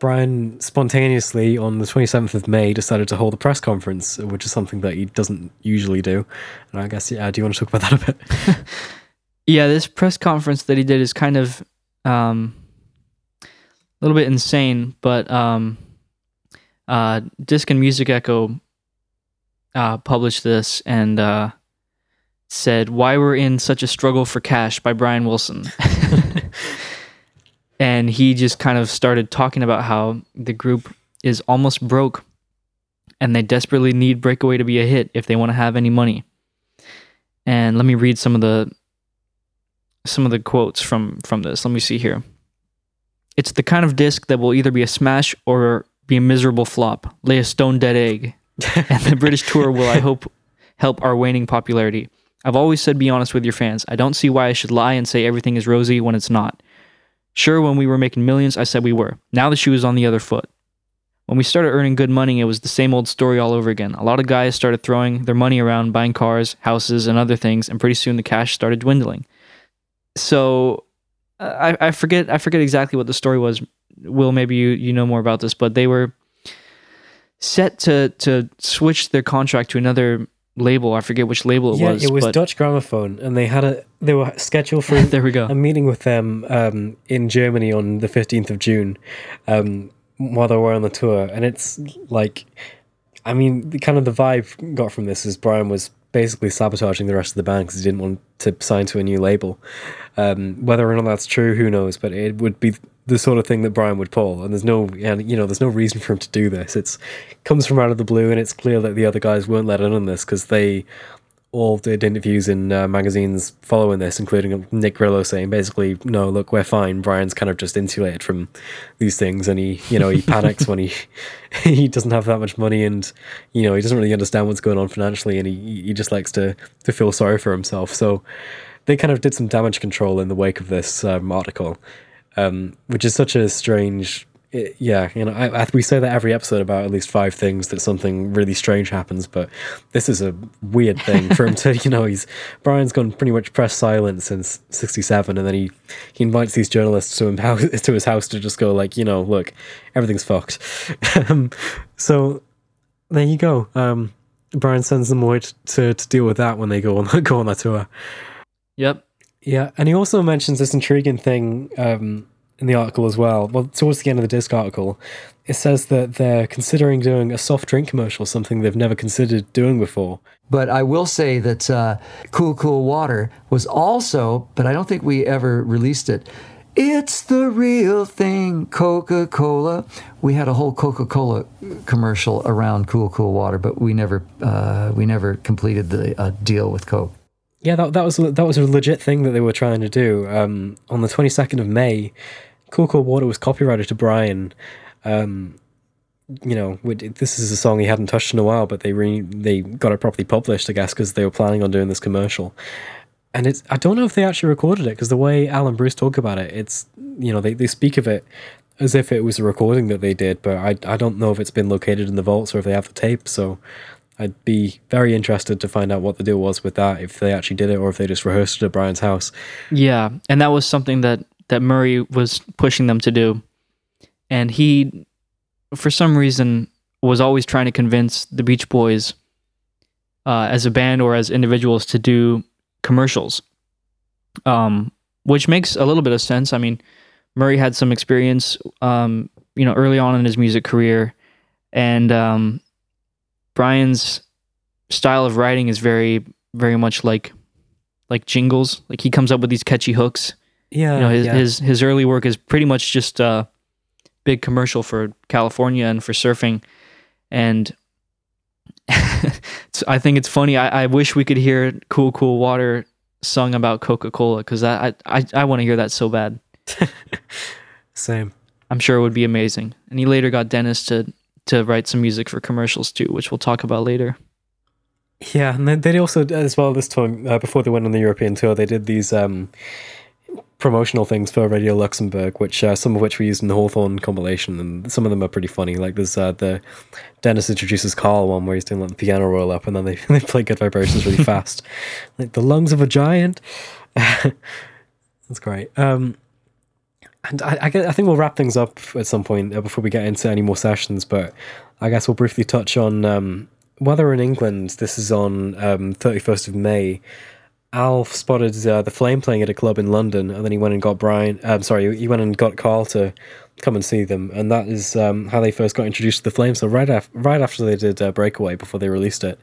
Brian spontaneously, on the 27th of May, decided to hold a press conference, which is something that he doesn't usually do. And I guess, yeah, do you want to talk about that a bit? Yeah, this press conference that he did is kind of um, a little bit insane, but um, uh, Disc and Music Echo uh, published this and uh, said, Why We're in Such a Struggle for Cash by Brian Wilson. and he just kind of started talking about how the group is almost broke and they desperately need Breakaway to be a hit if they want to have any money. And let me read some of the some of the quotes from from this. Let me see here. It's the kind of disc that will either be a smash or be a miserable flop, lay a stone dead egg. and the British tour will, I hope, help our waning popularity. I've always said be honest with your fans. I don't see why I should lie and say everything is rosy when it's not. Sure, when we were making millions, I said we were. Now the shoe is on the other foot. When we started earning good money, it was the same old story all over again. A lot of guys started throwing their money around, buying cars, houses, and other things, and pretty soon the cash started dwindling. So uh, I, I forget I forget exactly what the story was. Will, maybe you, you know more about this, but they were set to to switch their contract to another label. I forget which label it yeah, was. it was Deutsche Grammophon, and they had a they were scheduled for there we go a meeting with them um, in Germany on the fifteenth of June, um, while they were on the tour, and it's like, I mean, the kind of the vibe got from this is Brian was basically sabotaging the rest of the band because he didn't want to sign to a new label. Um, whether or not that's true, who knows? But it would be the sort of thing that Brian would pull, and there's no, and you know, there's no reason for him to do this. It's comes from out of the blue, and it's clear that the other guys weren't let in on this because they all did interviews in uh, magazines following this, including Nick Grillo saying basically, "No, look, we're fine." Brian's kind of just insulated from these things, and he, you know, he panics when he he doesn't have that much money, and you know, he doesn't really understand what's going on financially, and he he just likes to to feel sorry for himself. So they kind of did some damage control in the wake of this um, article, um, which is such a strange. It, yeah, you know, I, I, we say that every episode about at least five things that something really strange happens, but this is a weird thing for him to, you know, he's Brian's gone pretty much press silent since '67, and then he he invites these journalists to him house, to his house to just go like, you know, look, everything's fucked. um, so there you go. Um, Brian sends them away to, to deal with that when they go on go on that tour. Yep. Yeah, and he also mentions this intriguing thing um, in the article as well. Well, towards the end of the disc article, it says that they're considering doing a soft drink commercial, something they've never considered doing before. But I will say that uh, Cool Cool Water was also, but I don't think we ever released it. It's the real thing, Coca Cola. We had a whole Coca Cola commercial around Cool Cool Water, but we never uh, we never completed the uh, deal with Coke. Yeah, that, that was that was a legit thing that they were trying to do. Um, on the twenty second of May, Cool Cool Water was copyrighted to Brian. Um, you know, this is a song he hadn't touched in a while, but they re- they got it properly published, I guess, because they were planning on doing this commercial. And it's I don't know if they actually recorded it because the way Alan Bruce talk about it, it's you know they, they speak of it as if it was a recording that they did, but I I don't know if it's been located in the vaults or if they have the tape. So I'd be very interested to find out what the deal was with that, if they actually did it or if they just rehearsed it at Brian's house. Yeah, and that was something that that Murry was pushing them to do, and he, for some reason, was always trying to convince the Beach Boys, uh, as a band or as individuals, to do commercials. Um, which makes a little bit of sense. I mean, Murry had some experience, um, you know, early on in his music career, and um, Brian's style of writing is very, very much like like jingles. Like he comes up with these catchy hooks. Yeah, you know, his yeah. his his early work is pretty much just a big commercial for California and for surfing, and I think it's funny. I, I wish we could hear "Cool Cool Water" sung about Coca Cola because I I I want to hear that so bad. Same. I'm sure it would be amazing. And he later got Dennis to to write some music for commercials too, which we'll talk about later. Yeah, and then they also as well this time uh, before they went on the European tour, they did these um, promotional things for Radio Luxembourg, which uh, some of which we used in the Hawthorne compilation, and some of them are pretty funny. Like there's uh, the Dennis introduces Carl one where he's doing like the piano roll up, and then they they play Good Vibrations really fast, like the lungs of a giant. That's great. Um, and I, I, gue- I think we'll wrap things up at some point uh, before we get into any more sessions. But I guess we'll briefly touch on um, weather in England. This is on um, 31st of May. Alf spotted uh, the Flame playing at a club in London, and then he went and got Brian. Um, sorry, he went and got Carl to come and see them, and that is um, how they first got introduced to the Flame. So right after right after they did uh, Breakaway, before they released it,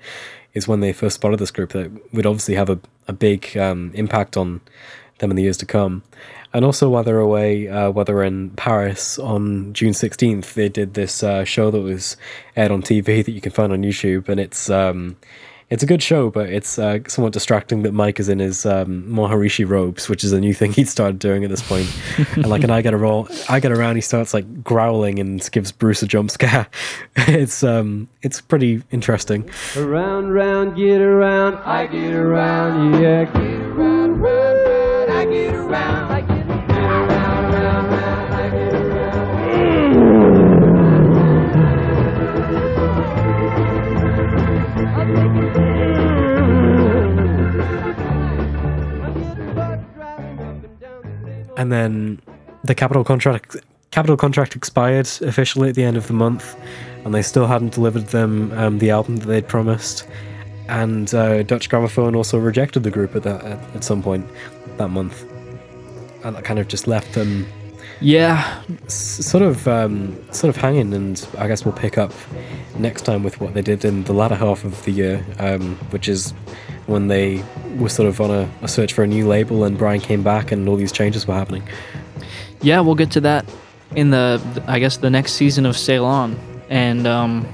is when they first spotted this group that would obviously have a a big um, impact on them in the years to come. And also, while they're away, uh, while they're in Paris on June 16th, they did this uh, show that was aired on TV that you can find on YouTube. And it's um, it's a good show, but it's uh, somewhat distracting that Mike is in his um, Maharishi robes, which is a new thing he'd started doing at this point. and like, and I get a roll, I get around, he starts like growling and gives Bruce a jump scare. it's um, it's pretty interesting. Around, round, get around, I get around, yeah, get around, round, round, I get around, and then the Capitol contract Capitol contract expired officially at the end of the month, and they still hadn't delivered them um, the album that they'd promised. And uh, Deutsche Grammophon also rejected the group at that at, at some point that month, and that kind of just left them. Yeah, s- sort of, um, sort of hanging, and I guess we'll pick up next time with what they did in the latter half of the year, um, which is when they were sort of on a, a search for a new label, and Brian came back, and all these changes were happening. Yeah, we'll get to that in the, I guess, the next season of Sail On. And um,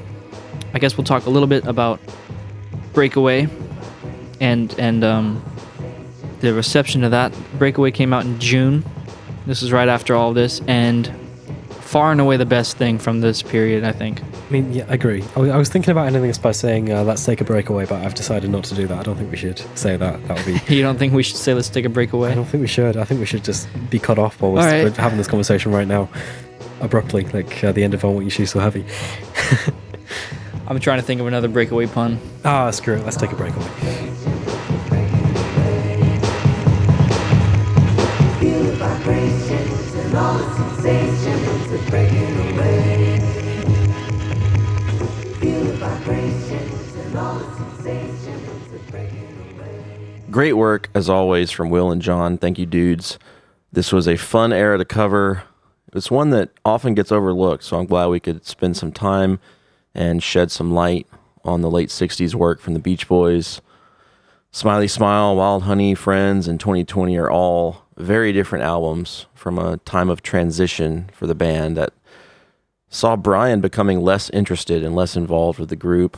I guess we'll talk a little bit about Breakaway and and um, the reception to that. Breakaway came out in June. This is right after all this, and far and away the best thing from this period, I think. I mean, yeah, I agree. I was, I was thinking about ending this by saying, uh, let's take a breakaway, but I've decided not to do that. I don't think we should say that. That would be. You don't think we should say let's take a breakaway? I don't think we should. I think we should just be cut off while we're, right. we're having this conversation right now, abruptly, like uh, the end of I Want You She's So Heavy. I'm trying to think of another breakaway pun. Ah, screw it. Let's take a breakaway. Great work, as always, from Will and John. Thank you, dudes. This was a fun era to cover. It's one that often gets overlooked, so I'm glad we could spend some time and shed some light on the late 60s work from the Beach Boys. Smiley Smile, Wild Honey, Friends, and 2020 are all very different albums from a time of transition for the band that saw Brian becoming less interested and less involved with the group,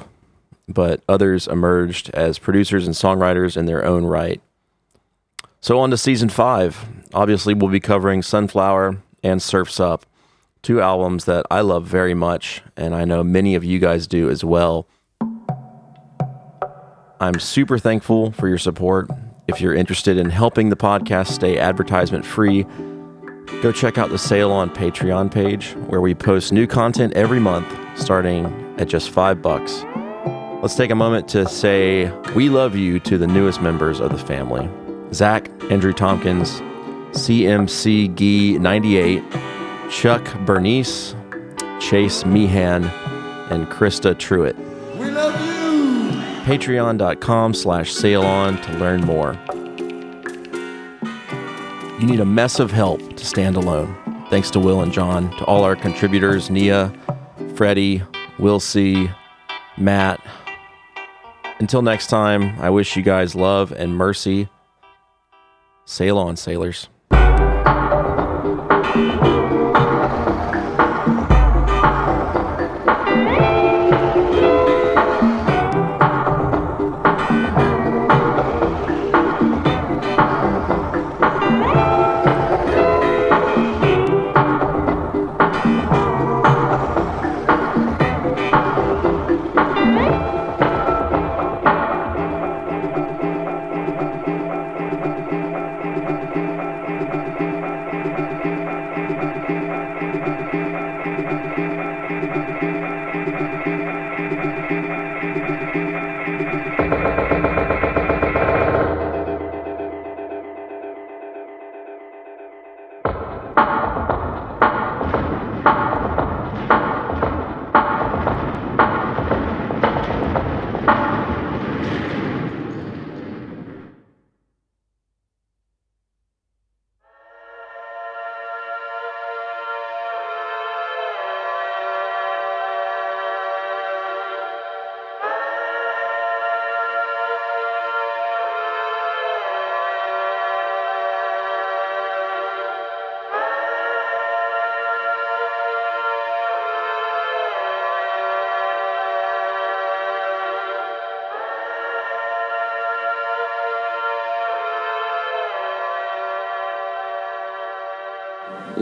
but others emerged as producers and songwriters in their own right. So, on to season five. Obviously, we'll be covering Sunflower and Surf's Up, two albums that I love very much, and I know many of you guys do as well. I'm super thankful for your support. If you're interested in helping the podcast stay advertisement free, go check out the Sail On Patreon page where we post new content every month starting at just five bucks. Let's take a moment to say we love you to the newest members of the family Zach, Andrew Tompkins, CMC Gee 98, Chuck Bernice, Chase Meehan, and Krista Truitt. We love you. Patreon.com slash sail on to learn more. You need a mess of help to stand alone. Thanks to Will and John, to all our contributors Nia, Freddie, Will C, Matt. Until next time, I wish you guys love and mercy. Sail on, sailors.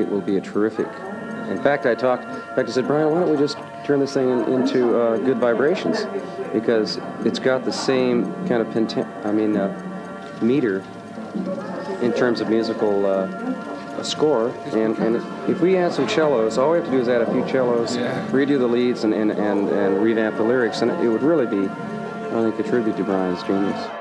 It will be a terrific. In fact, I talked. In fact, I said, Brian, why don't we just turn this thing in, into uh, good vibrations? Because it's got the same kind of penta- I mean, uh, meter in terms of musical uh, score. And, and if we add some cellos, all we have to do is add a few cellos, redo the leads, and, and, and, and revamp the lyrics, and it would really be, I think, a tribute to Brian's genius.